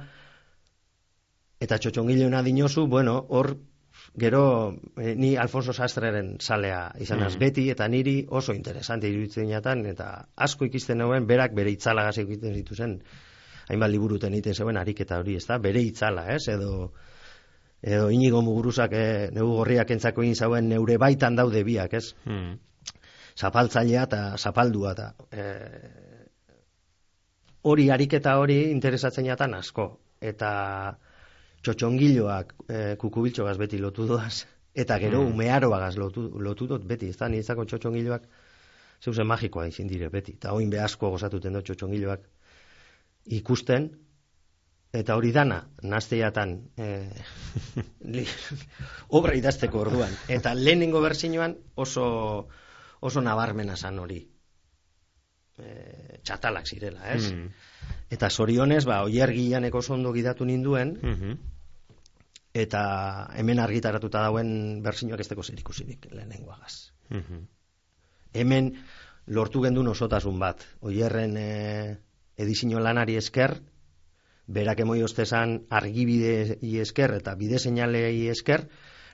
eta txotxongileuna dinozu, bueno, hor Gero, eh, ni Alfonso Sastreren salea izan mm. beti, eta niri oso interesante iruditzen jatan, eta asko ikisten nagoen, berak bere itzala gazi egiten zituzen, hainbat liburuten egiten zeuen, harik eta hori, ez da, bere itzala, ez, edo, edo inigo muguruzak, eh, neu gorriak entzako egin zauen, neure baitan daude biak, ez, mm. zapaltzailea eta zapaldua, eta eh, hori ariketa hori interesatzen jatan asko, eta txotxongiloak e, kukubiltxo beti lotu doaz, eta gero mm. umearo bagaz lotu, lotu dut beti, ez da, nintzako txotxongiloak zeuzen magikoa izin dire beti, eta oin behazko gozatuten dut txotxongiloak ikusten, eta hori dana, nazteiatan, e, obra idazteko orduan, eta lehenengo berzinoan oso, oso nabarmena zan hori, e, txatalak zirela, ez? Mm. Eta zorionez, ba, oier gilaneko zondo gidatu ninduen, mm eta hemen argitaratuta dauen berzinoak ez zer ikusirik lehenengoagaz. Mm Hemen lortu gendun osotasun bat. Oierren e, edizino lanari esker, berak emoi ostezan argibide esker eta bide seinalei esker,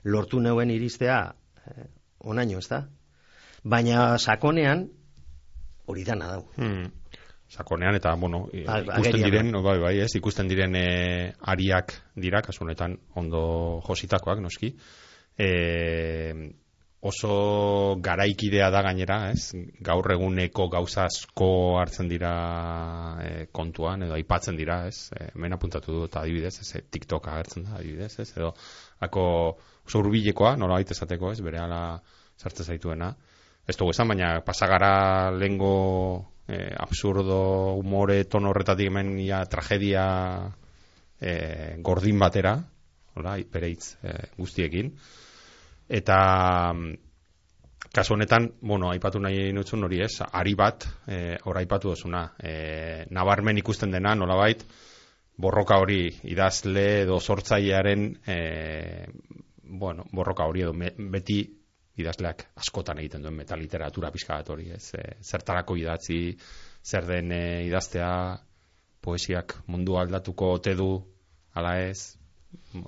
lortu neuen iristea e, onaino, ez da? Baina sakonean, hori dana dau. Hmm. Sakonean eta, bueno, i- A- ikusten agerian. diren, no, bai, bai, ez, ikusten diren e, ariak dira, kasu honetan ondo jositakoak, noski. E, oso garaikidea da gainera, ez? Gaur eguneko gauza asko hartzen dira e, kontuan, edo aipatzen dira, ez? E, hemen apuntatu dut adibidez, ez? E, TikTok agertzen da adibidez, ez? Edo, ako oso urbilekoa, nola baita esateko, ez? Bere ala sartzen zaituena. Ez dugu esan, baina pasagara lengo eh, absurdo, humore, tono horretatik hemen ia tragedia eh, gordin batera, hola, bere hitz eh, guztiekin. Eta mm, kasu honetan, bueno, aipatu nahi nutzun hori ez, ari bat, eh, hor aipatu dozuna, eh, nabarmen ikusten dena, nolabait, borroka hori idazle edo sortzailearen eh, bueno, borroka hori edo beti idazleak askotan egiten duen metaliteratura pixka bat hori, ez? E, zertarako idatzi, zer den e, idaztea, poesiak mundu aldatuko ote du, ala ez,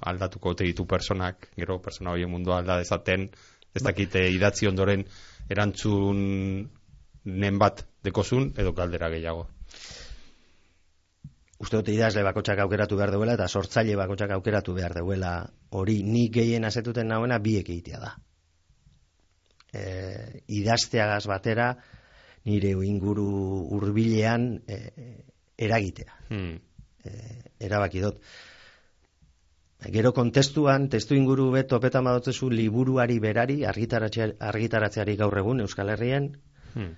aldatuko ote ditu personak, gero persona hori mundu alda dezaten, ez dakite idatzi ondoren erantzun nen bat dekozun, edo galdera gehiago. Uste dute idazle bakotxak aukeratu behar duela eta sortzaile bakotxak aukeratu behar duela hori ni gehien azetuten nauena biek egitea da. E, idazteagaz batera nire inguru hurbilean e, eragitea. Hmm. E, erabaki dut. Gero kontestuan, testu inguru bet topeta madotzezu liburuari berari argitaratze- argitaratzeari gaur egun Euskal Herrien Hmm.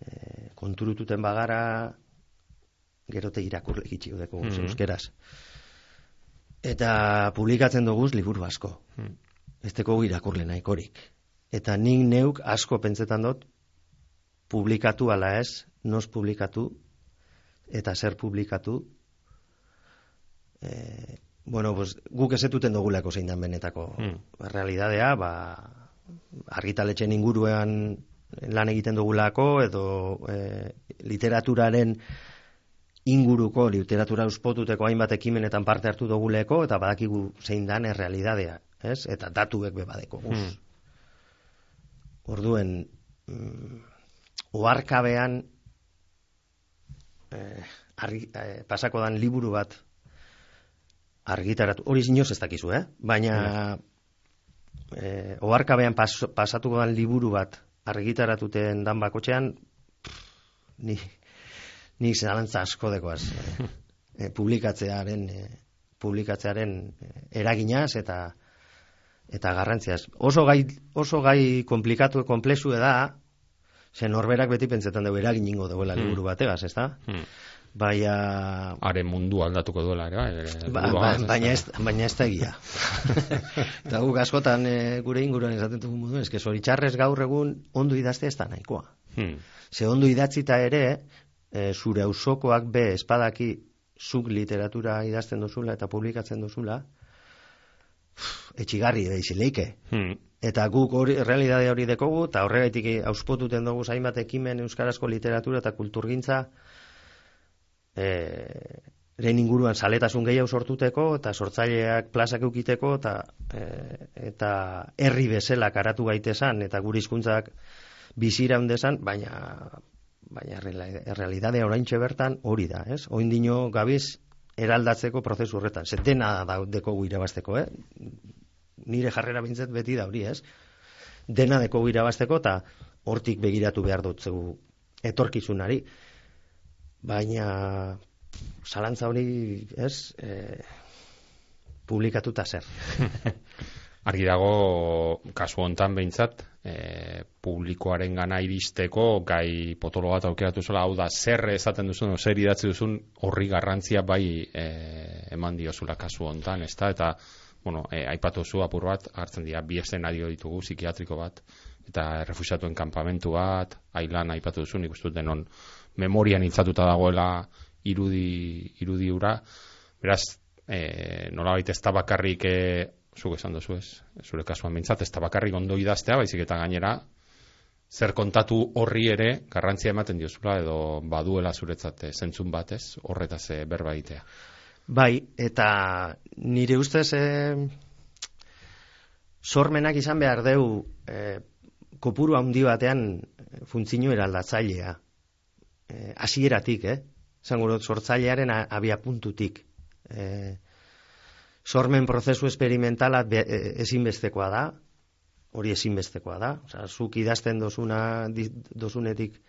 e, konturututen bagara gerote irakurle gitxi deko Mhm. euskeraz. Eta publikatzen dugu liburu asko. Hmm. Ez teko irakurle nahikorik. Eta nik neuk asko pentsetan dut publikatu ala ez, nos publikatu eta zer publikatu. E, bueno, pues, guk ezetuten dugulako zein dan benetako Hmm. realidadea, ba, argitaletxen inguruan lan egiten dugulako edo e, literaturaren inguruko literatura uspotuteko hainbat ekimenetan parte hartu duguleko eta badakigu zein dan errealidadea, ez? Eta datuek bebadeko guz. Hmm. Orduen mm, oharkabean eh, argi, eh, pasako dan liburu bat argitaratu, hori inoz ez dakizu, eh? Baina eh, oharkabean pas, pasatuko dan liburu bat argitaratuten dan bakotxean ni ni zalantza asko dekoaz eh, eh, publikatzearen eh, publikatzearen eh, eraginaz eta eta garrantziaz. Oso gai, oso gai komplikatu konplexu da, zen norberak beti pentsetan dugu eragin ingo duela Hmm. liburu bategaz, ez da? Hmm. Baina, Haren mundu aldatuko duela, ere, bai, ba, ba, baina, ez, baina ez da egia. eta guk askotan e, gure inguruan esaten dugu modu, eske zoritxarrez gaur egun ondo idazte ez da nahikoa. Hmm. Ze ondo idatzita ere, e, zure ausokoak be espadaki zuk literatura idazten duzula eta publikatzen duzula, etxigarri da izileike. Hmm. Eta guk hori, realidade hori dekogu, eta horregaitik auspotuten dugu zainbat ekimen euskarazko literatura eta kulturgintza e, ren inguruan saletasun gehiago sortuteko, eta sortzaileak plazak eukiteko, eta, e, eta herri bezala karatu gaitesan, eta gure hizkuntzak bizira desan, baina baina errealidadea oraintxe bertan hori da, ez? Oin dino gabiz eraldatzeko prozesu horretan. Ze dena daudeko irabazteko, eh? nire jarrera bintzet beti da hori, ez? Dena deko irabazteko eta hortik begiratu behar dut zegu etorkizunari. Baina zalantza hori, ez? E, publikatuta zer. Argi dago, kasu hontan behintzat, e, publikoaren gana iristeko gai potolo bat aukeratu zela, hau da, zer esaten duzun, zer idatzi duzun, horri garrantzia bai e, eman diozula kasu hontan, ez da, eta, bueno, e, aipatu zu apur bat, hartzen dira, bi eszenario ditugu, psikiatriko bat, eta refusiatuen kanpamentu bat, ailan aipatu duzu, nik denon memorian intzatuta dagoela irudi, irudi ura, beraz, e, nolabait ez da bakarrik e, zuk esan duzu ez, zure kasuan bintzat, ez da bakarrik ondo idaztea, baizik eta gainera, zer kontatu horri ere garrantzia ematen diozula edo baduela zuretzat eh, zentzun batez horretaz eh, berba egitea. Bai, eta nire ustez e, sormenak izan behar deu e, kopuru handi batean funtzio eraldatzailea. Eh, hasieratik, eh? Zango dut, sortzailearen abia puntutik. Eh, sormen prozesu esperimentala be- eh, ezinbestekoa da, hori ezinbestekoa da. Osea, zuk idazten dozuna, dozunetik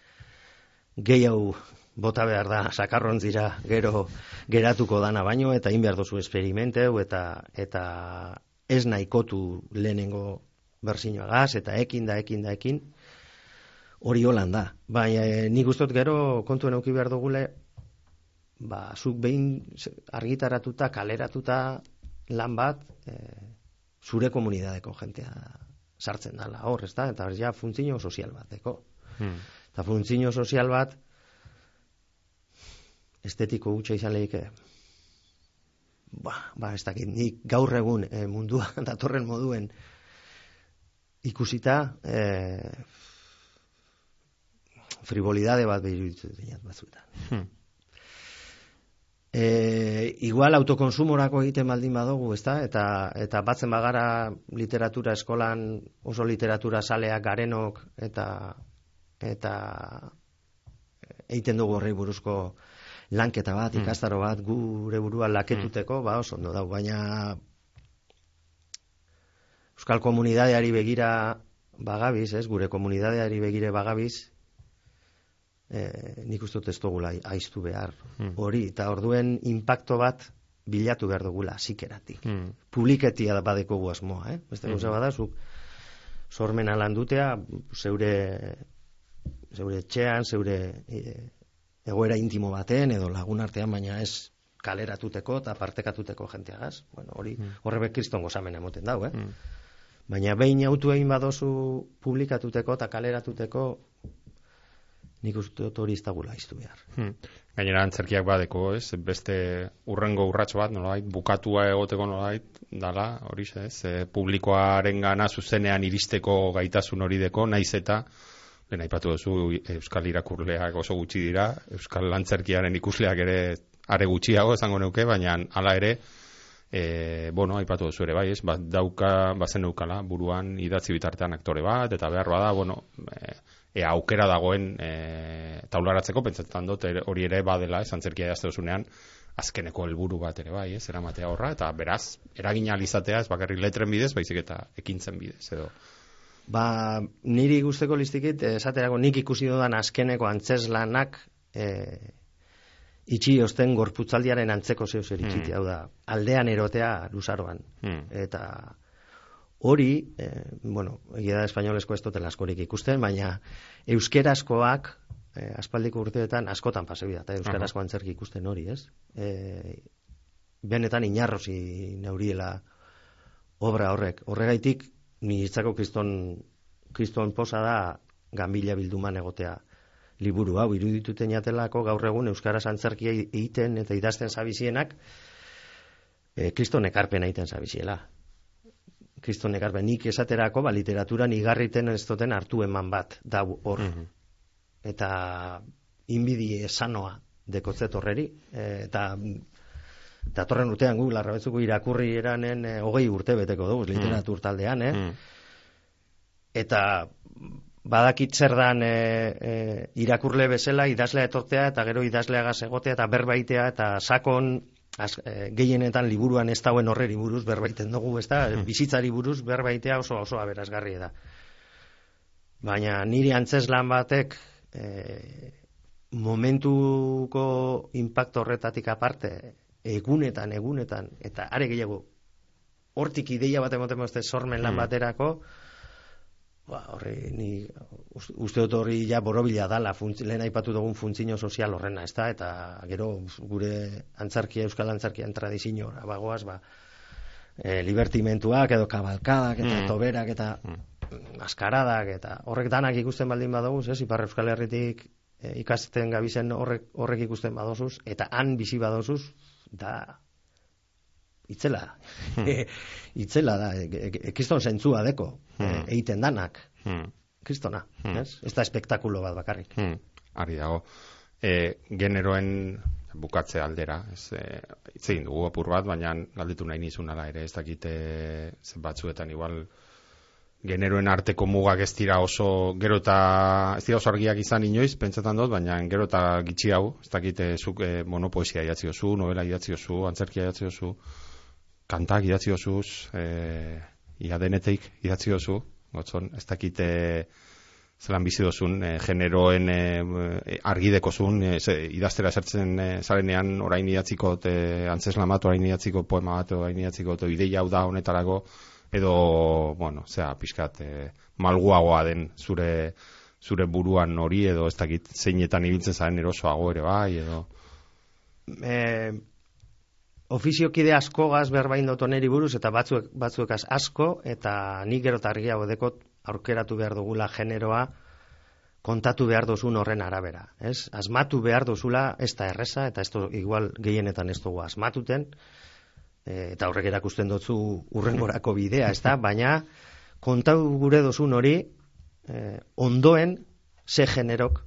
gehiago bota behar da, sakarrontzira gero geratuko dana baino, eta egin behar dozu esperimenteu, eta, eta ez nahikotu lehenengo berzinoagaz, eta ekin da, ekin da, ekin, hori holan da. Baina e, nik ustot gero kontuen euki behar dugule, ba, zuk behin argitaratuta, kaleratuta lan bat, e, zure komunidadeko jentea sartzen dala hor, ez da? Eta ja funtzio sozial bateko. Hmm. Eta funtzio sozial bat, estetiko gutxa izan lehike, ba, ba, ez dakit, nik gaur egun e, mundua datorren moduen ikusita, e, frivolidade bat behiruditu dinat batzuetan. Hmm. E, igual autokonsumorako egiten baldin badugu, ezta? Eta eta batzen bagara literatura eskolan oso literatura saleak garenok eta eta egiten dugu horrei buruzko lanketa bat, ikastaro bat, gure burua laketuteko, ba oso ondo dau, baina Euskal komunidadeari begira bagabiz, ez, gure komunidadeari begire bagabiz, eh, nik uste dut ez dugula aiztu behar Hmm. hori, eta orduen impacto bat bilatu behar dugula, zikeratik. Hmm. Publiketia da badekogu asmoa, eh? Beste gauza bada, zuk sormena landutea, zeure zeure etxean, zeure e, egoera intimo baten, edo lagun artean, baina ez kaleratuteko eta partekatuteko jenteagaz. Bueno, hori horrebe kriston gozamena emoten dau, eh? Hmm. Baina behin autu egin badozu publikatuteko eta kaleratuteko nik uste dut hori ez dagula iztu behar. Hmm. Gainera antzerkiak badeko, ez? Beste urrengo urratxo bat, nolait, bukatua egoteko nolait, dala, hori ez? E, publikoaren gana zuzenean iristeko gaitasun hori deko, naiz eta, lehen aipatu duzu Euskal irakurleak oso gutxi dira, Euskal antzerkiaren ikusleak ere are gutxiago esango neuke, baina hala ere, e, bueno, aipatu duzu ere bai, ez? Ba, dauka, bazen eukala, buruan idatzi bitartean aktore bat, eta behar bada, bueno, e, e, aukera dagoen e, taularatzeko, pentsatzen dut hori ere badela, ez antzerkia jazte duzunean, azkeneko helburu bat ere bai, ez, eramatea horra, eta beraz, eragina alizatea, ez bakarrik letren bidez, baizik eta ekintzen bidez, edo. Ba, niri guzteko listikit, esaterako nik ikusi dudan azkeneko antzeslanak e, itxi osten gorputzaldiaren antzeko zeu zer itxiti, hau da, aldean erotea luzaroan. Hmm. Eta hori, e, bueno, egia da espainolezko ez dutela askorik ikusten, baina euskerazkoak e, aspaldiko urteetan askotan pasebida, eta euskarazko antzerki ikusten hori, ez? E, benetan inarrosi neuriela obra horrek. Horregaitik, ni hitzako kriston, kriston posa da ganbila bilduman egotea liburu hau irudituten jatelako gaur egun euskaraz antzerkia egiten eta idazten zabizienak e, kriston ekarpen egiten zabiziela. Kriston ekarpen nik esaterako ba, literaturan igarriten ez duten hartu eman bat dau hor. Eta inbidi esanoa dekotzet horreri. E, eta datorren urtean gu larrabetzuko irakurri eranen e, hogei urte beteko dugu literatur taldean, eh? Hmm. eta badakit zer dan e, e, irakurle bezala idazlea etortea eta gero idazleagaz egotea eta berbaitea eta sakon az, e, gehienetan liburuan ez dauen horreri buruz berbaiten dugu, ez da, bizitzari buruz berbaitea oso oso aberazgarri da. Baina niri antzeslan batek e, momentuko impacto horretatik aparte egunetan, egunetan, eta are gehiago hortik ideia bat beste sormen lan Hmm. baterako, ba, horri, ni ust- uste dut hori ja borobila dala, funtz, lehen aipatu dugun funtzio sozial horrena, ez da, eta gero gure antzarkia, euskal antzarkian tradiziñora bagoaz, ba, e, libertimentuak edo kabalkadak eta Mm. toberak eta maskaradak eta horrek danak ikusten baldin badoguz, ez, Ipar Euskal Herritik e, ikasten gabizen horrek, horrek ikusten badozuz, eta han bizi badozuz, da itzela itzela da e, e, e, kriston zentzua deko e, Hmm. egiten danak Hmm. kristona Hmm. ez? ez da espektakulo bat bakarrik Hmm, ari dago. E, generoen bukatze aldera, ez, e, hitz egin dugu apur bat, baina galdetu nahi nizun ala ere, ez dakite ze batzuetan igual generoen arteko mugak ez dira oso gero eta ez dira oso argiak izan inoiz, pentsatan dut, baina gero eta gitxi hau, ez dakite zuk e, monopoesia idatzi oso, novela idatzi oso, antzerkia idatzi oso, kantak idatzi oso, e, ia deneteik idatzi oso, gotzon, ez dakite zelan bizi dozun, e, generoen e, argideko e, idaztera esertzen e, zarenean orain idatziko, e, antzeslamat orain idatziko poema bat, orain idatziko, ideia hau da honetarako, edo, bueno, zera, pixkat, e, malguagoa den zure zure buruan hori edo ez dakit zeinetan ibiltzen zaren erosoago ere bai edo? E, ofiziokide asko gaz berbain dut oneri buruz eta batzuek, batzuek asko eta nik gero targiago dekot aurkeratu behar dugula generoa kontatu behar duzun horren arabera. Ez? Asmatu behar duzula ez da erresa eta ez igual gehienetan ez dugu asmatuten e, eta horrek erakusten dutzu urrengorako bidea, ezta? Baina kontau gure dozun hori e, ondoen ze generok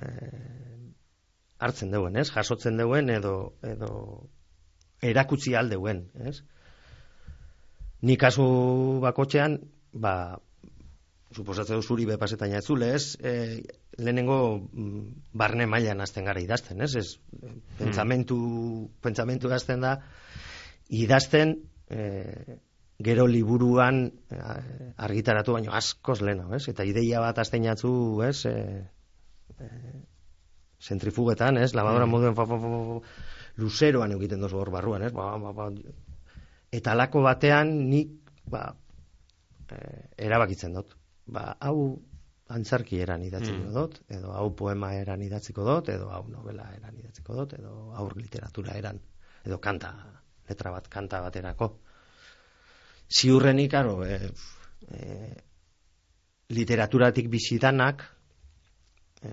e, hartzen duen, ez? Jasotzen duen edo edo erakutsi aldeuen, ez? Ni kasu bakotxean, ba, suposatzen zuri bepasetan jatzule, ez? E, lehenengo mm, barne mailan hasten gara idazten, ez? ez pentsamentu, pentsamentu gazten da, idazten e, gero liburuan e, argitaratu baino askoz leno, ez? Eta ideia bat azten jatzu, ez? E, e, zentrifugetan, ez? Lavadora mm. moduen fa, fa, luzeroan egiten dozu hor barruan, ez? Ba, ba, ba, eta alako batean nik ba, e, erabakitzen dut. Ba, hau antzarki eran idatziko mm. dut, edo hau poema eran idatziko dut, edo hau novela eran idatziko dut, edo hau literatura eran, edo kanta letra bat kanta baterako. Ziurrenik, karo, e, e, literaturatik bizitanak, e,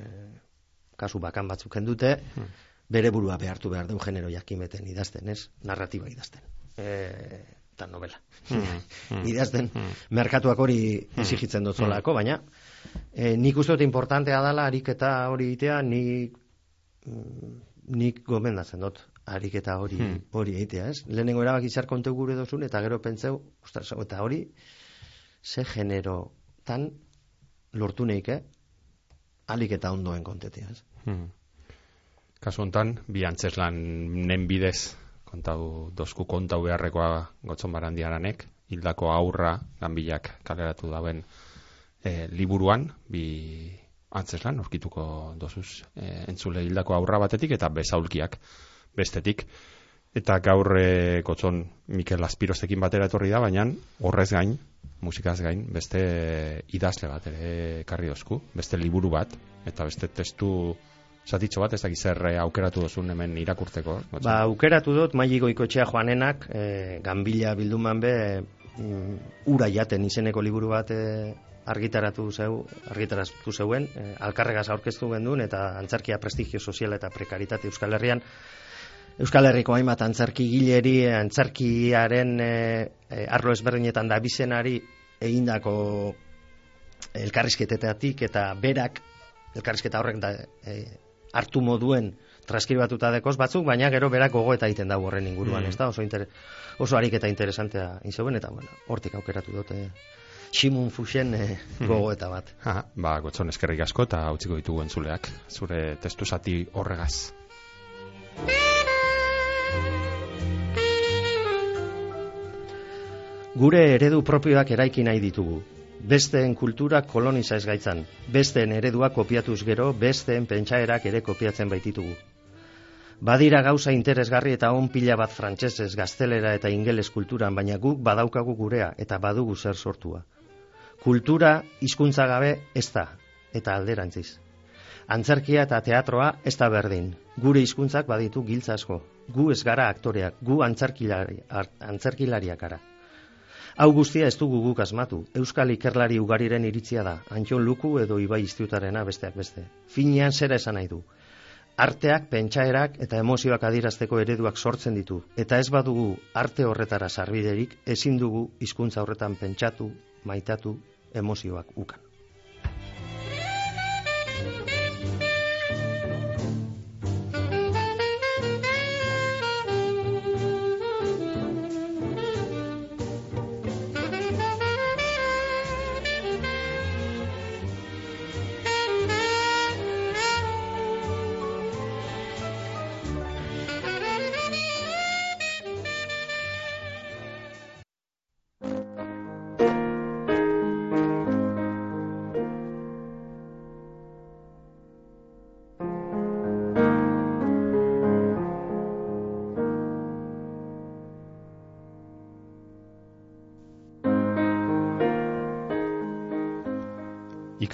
kasu bakan batzuk dute, hmm. Bere burua behartu behar du genero jakimeten idazten, ez? Narratiba idazten. E, eta novela. Hmm. Hmm. idazten, merkatuak hori exigitzen dut zolako, baina e, nik uste dut importantea dela, ariketa hori itea, nik, mm, nik gomendatzen dut ariketa hori hmm. hori egitea, ez? Lehenengo erabaki zar kontu gure dozun eta gero pentseu, ostras, eta hori ze genero tan lortu neik, eh? Alik eta ondoen kontetea, ez? Hmm. Kasu hontan, bi antzeslan nen bidez kontau dosku kontau beharrekoa gotzon barandiaranek, hildako aurra ganbilak kaleratu dauen e, liburuan, bi antzeslan, orkituko dosuz, e, entzule hildako aurra batetik eta bezaulkiak bestetik. Eta gaur e, kotzon Mikel Aspirostekin batera etorri da, baina horrez gain, musikaz gain, beste idazle bat ere karri dozku, beste liburu bat, eta beste testu zatitxo bat, ez dakiz zer aukeratu dozun hemen irakurteko. Gotzon. Ba, aukeratu dut, maigiko ikotxea joanenak, e, gambila bilduman be, mm, ura jaten izeneko liburu bat e, argitaratu zeu, argitaratu zeuen, e, alkarregaz aurkeztu gendun, eta antzarkia prestigio sozial eta prekaritate Euskal Herrian, Euskal Herriko hainbat antzarki gileri, antzarkiaren e, e, arlo ezberdinetan da bizenari egindako elkarrizketetatik eta berak elkarrizketa horrek da e, hartu moduen transkribatuta dekoz batzuk, baina gero berak gogo eta egiten da horren inguruan, mm. ez da? Oso, inter, oso harik eta interesantea inzeuen, eta bueno, hortik aukeratu dute Simun Fuxen e, gogo eta bat. Ha, ba, gotzon eskerrik asko eta utziko ditugu entzuleak, zure testu zati horregaz. Gure eredu propioak eraiki nahi ditugu. Besteen kultura koloniza ez gaitzan. Besteen eredua kopiatuz gero, besteen pentsaerak ere kopiatzen baititugu. Badira gauza interesgarri eta on pila bat frantsesez, gaztelera eta ingeles kulturan, baina guk badaukagu gurea eta badugu zer sortua. Kultura hizkuntza gabe ez da, eta alderantziz. Antzerkia eta teatroa ez da berdin. Gure hizkuntzak baditu giltza asko. Gu ez gara aktoreak, gu antzerkilari, antzerkilariak gara. Hau guztia ez dugu guk asmatu. Euskal Ikerlari ugariren iritzia da. Antxon Luku edo Ibai Iztiutarena besteak beste. Finean zera esan nahi du. Arteak, pentsaerak eta emozioak adirazteko ereduak sortzen ditu. Eta ez badugu arte horretara sarbiderik, ezin dugu hizkuntza horretan pentsatu, maitatu, emozioak ukan.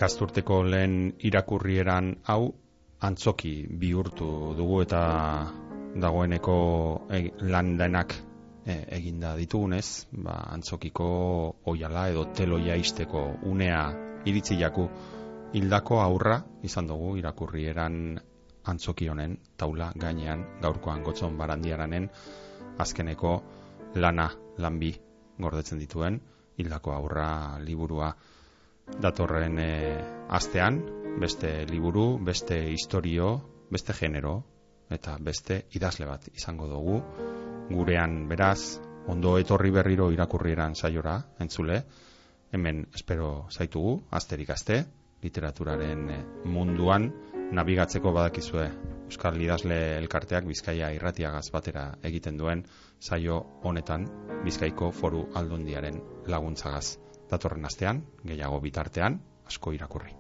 Ikasturteko lehen irakurrieran hau antzoki bihurtu dugu eta dagoeneko e, lan denak e, eginda ditugunez, ba, antzokiko oiala edo teloia isteko unea iritzi jaku. Hildako aurra izan dugu irakurrieran antzoki honen taula gainean gaurkoan gotzon barandiaranen azkeneko lana lanbi gordetzen dituen hildako aurra liburua datorren e, astean beste liburu, beste historio, beste genero eta beste idazle bat izango dugu. Gurean beraz ondo etorri berriro irakurrieran saiora entzule. Hemen espero zaitugu asterik aste literaturaren eh, munduan. Nabigatzeko badakizue Euskal Lidazle elkarteak Bizkaia irratiagaz batera egiten duen saio honetan Bizkaiko foru aldundiaren laguntzagaz. Datorren astean, gehiago bitartean, asko irakurri.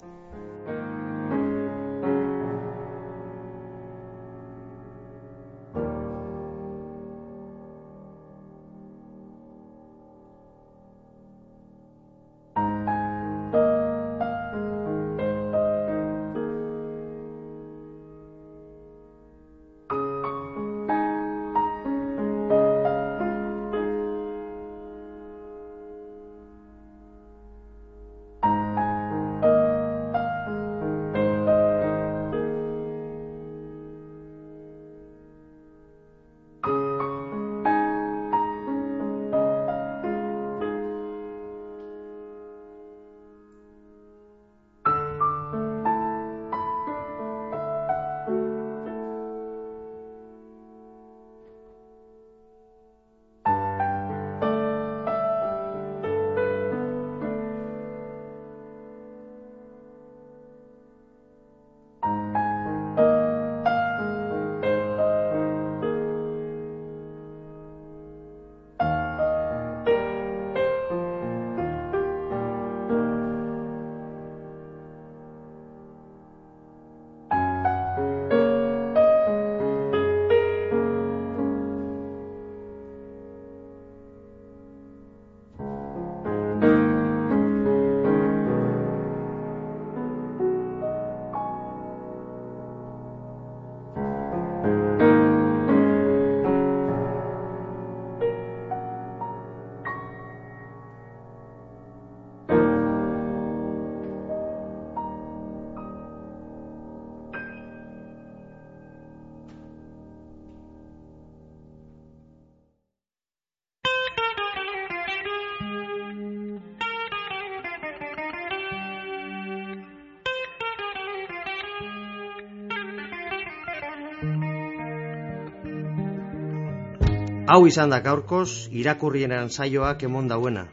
Hau izan da gaurkoz irakurrienan saioak emon dauena.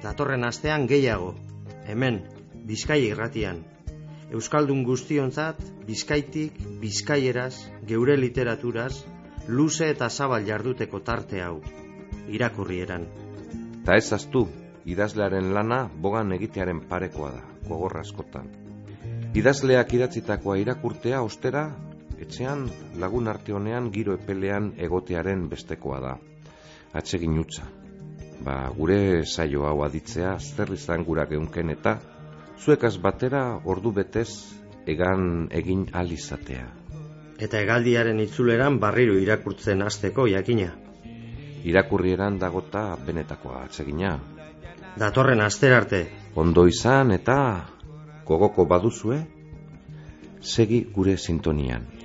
Datorren astean gehiago, hemen, Bizkai irratian. Euskaldun guztionzat, Bizkaitik, Bizkaieraz, geure literaturaz, luze eta zabal jarduteko tarte hau, irakurrieran. Ta ez aztu, idazlearen lana bogan egitearen parekoa da, gogorra askotan. Idazleak idatzitakoa irakurtea ostera etxean lagun arte honean giro epelean egotearen bestekoa da. Atsegin utza. Ba, gure saio hau aditzea zer izan gura geunken eta zuekaz batera ordu betez egan egin alizatea. Eta egaldiaren itzuleran barriro irakurtzen hasteko jakina. Irakurrieran dagota benetakoa atsegina. Datorren aster arte. Ondo izan eta gogoko baduzue, segi gure sintonian.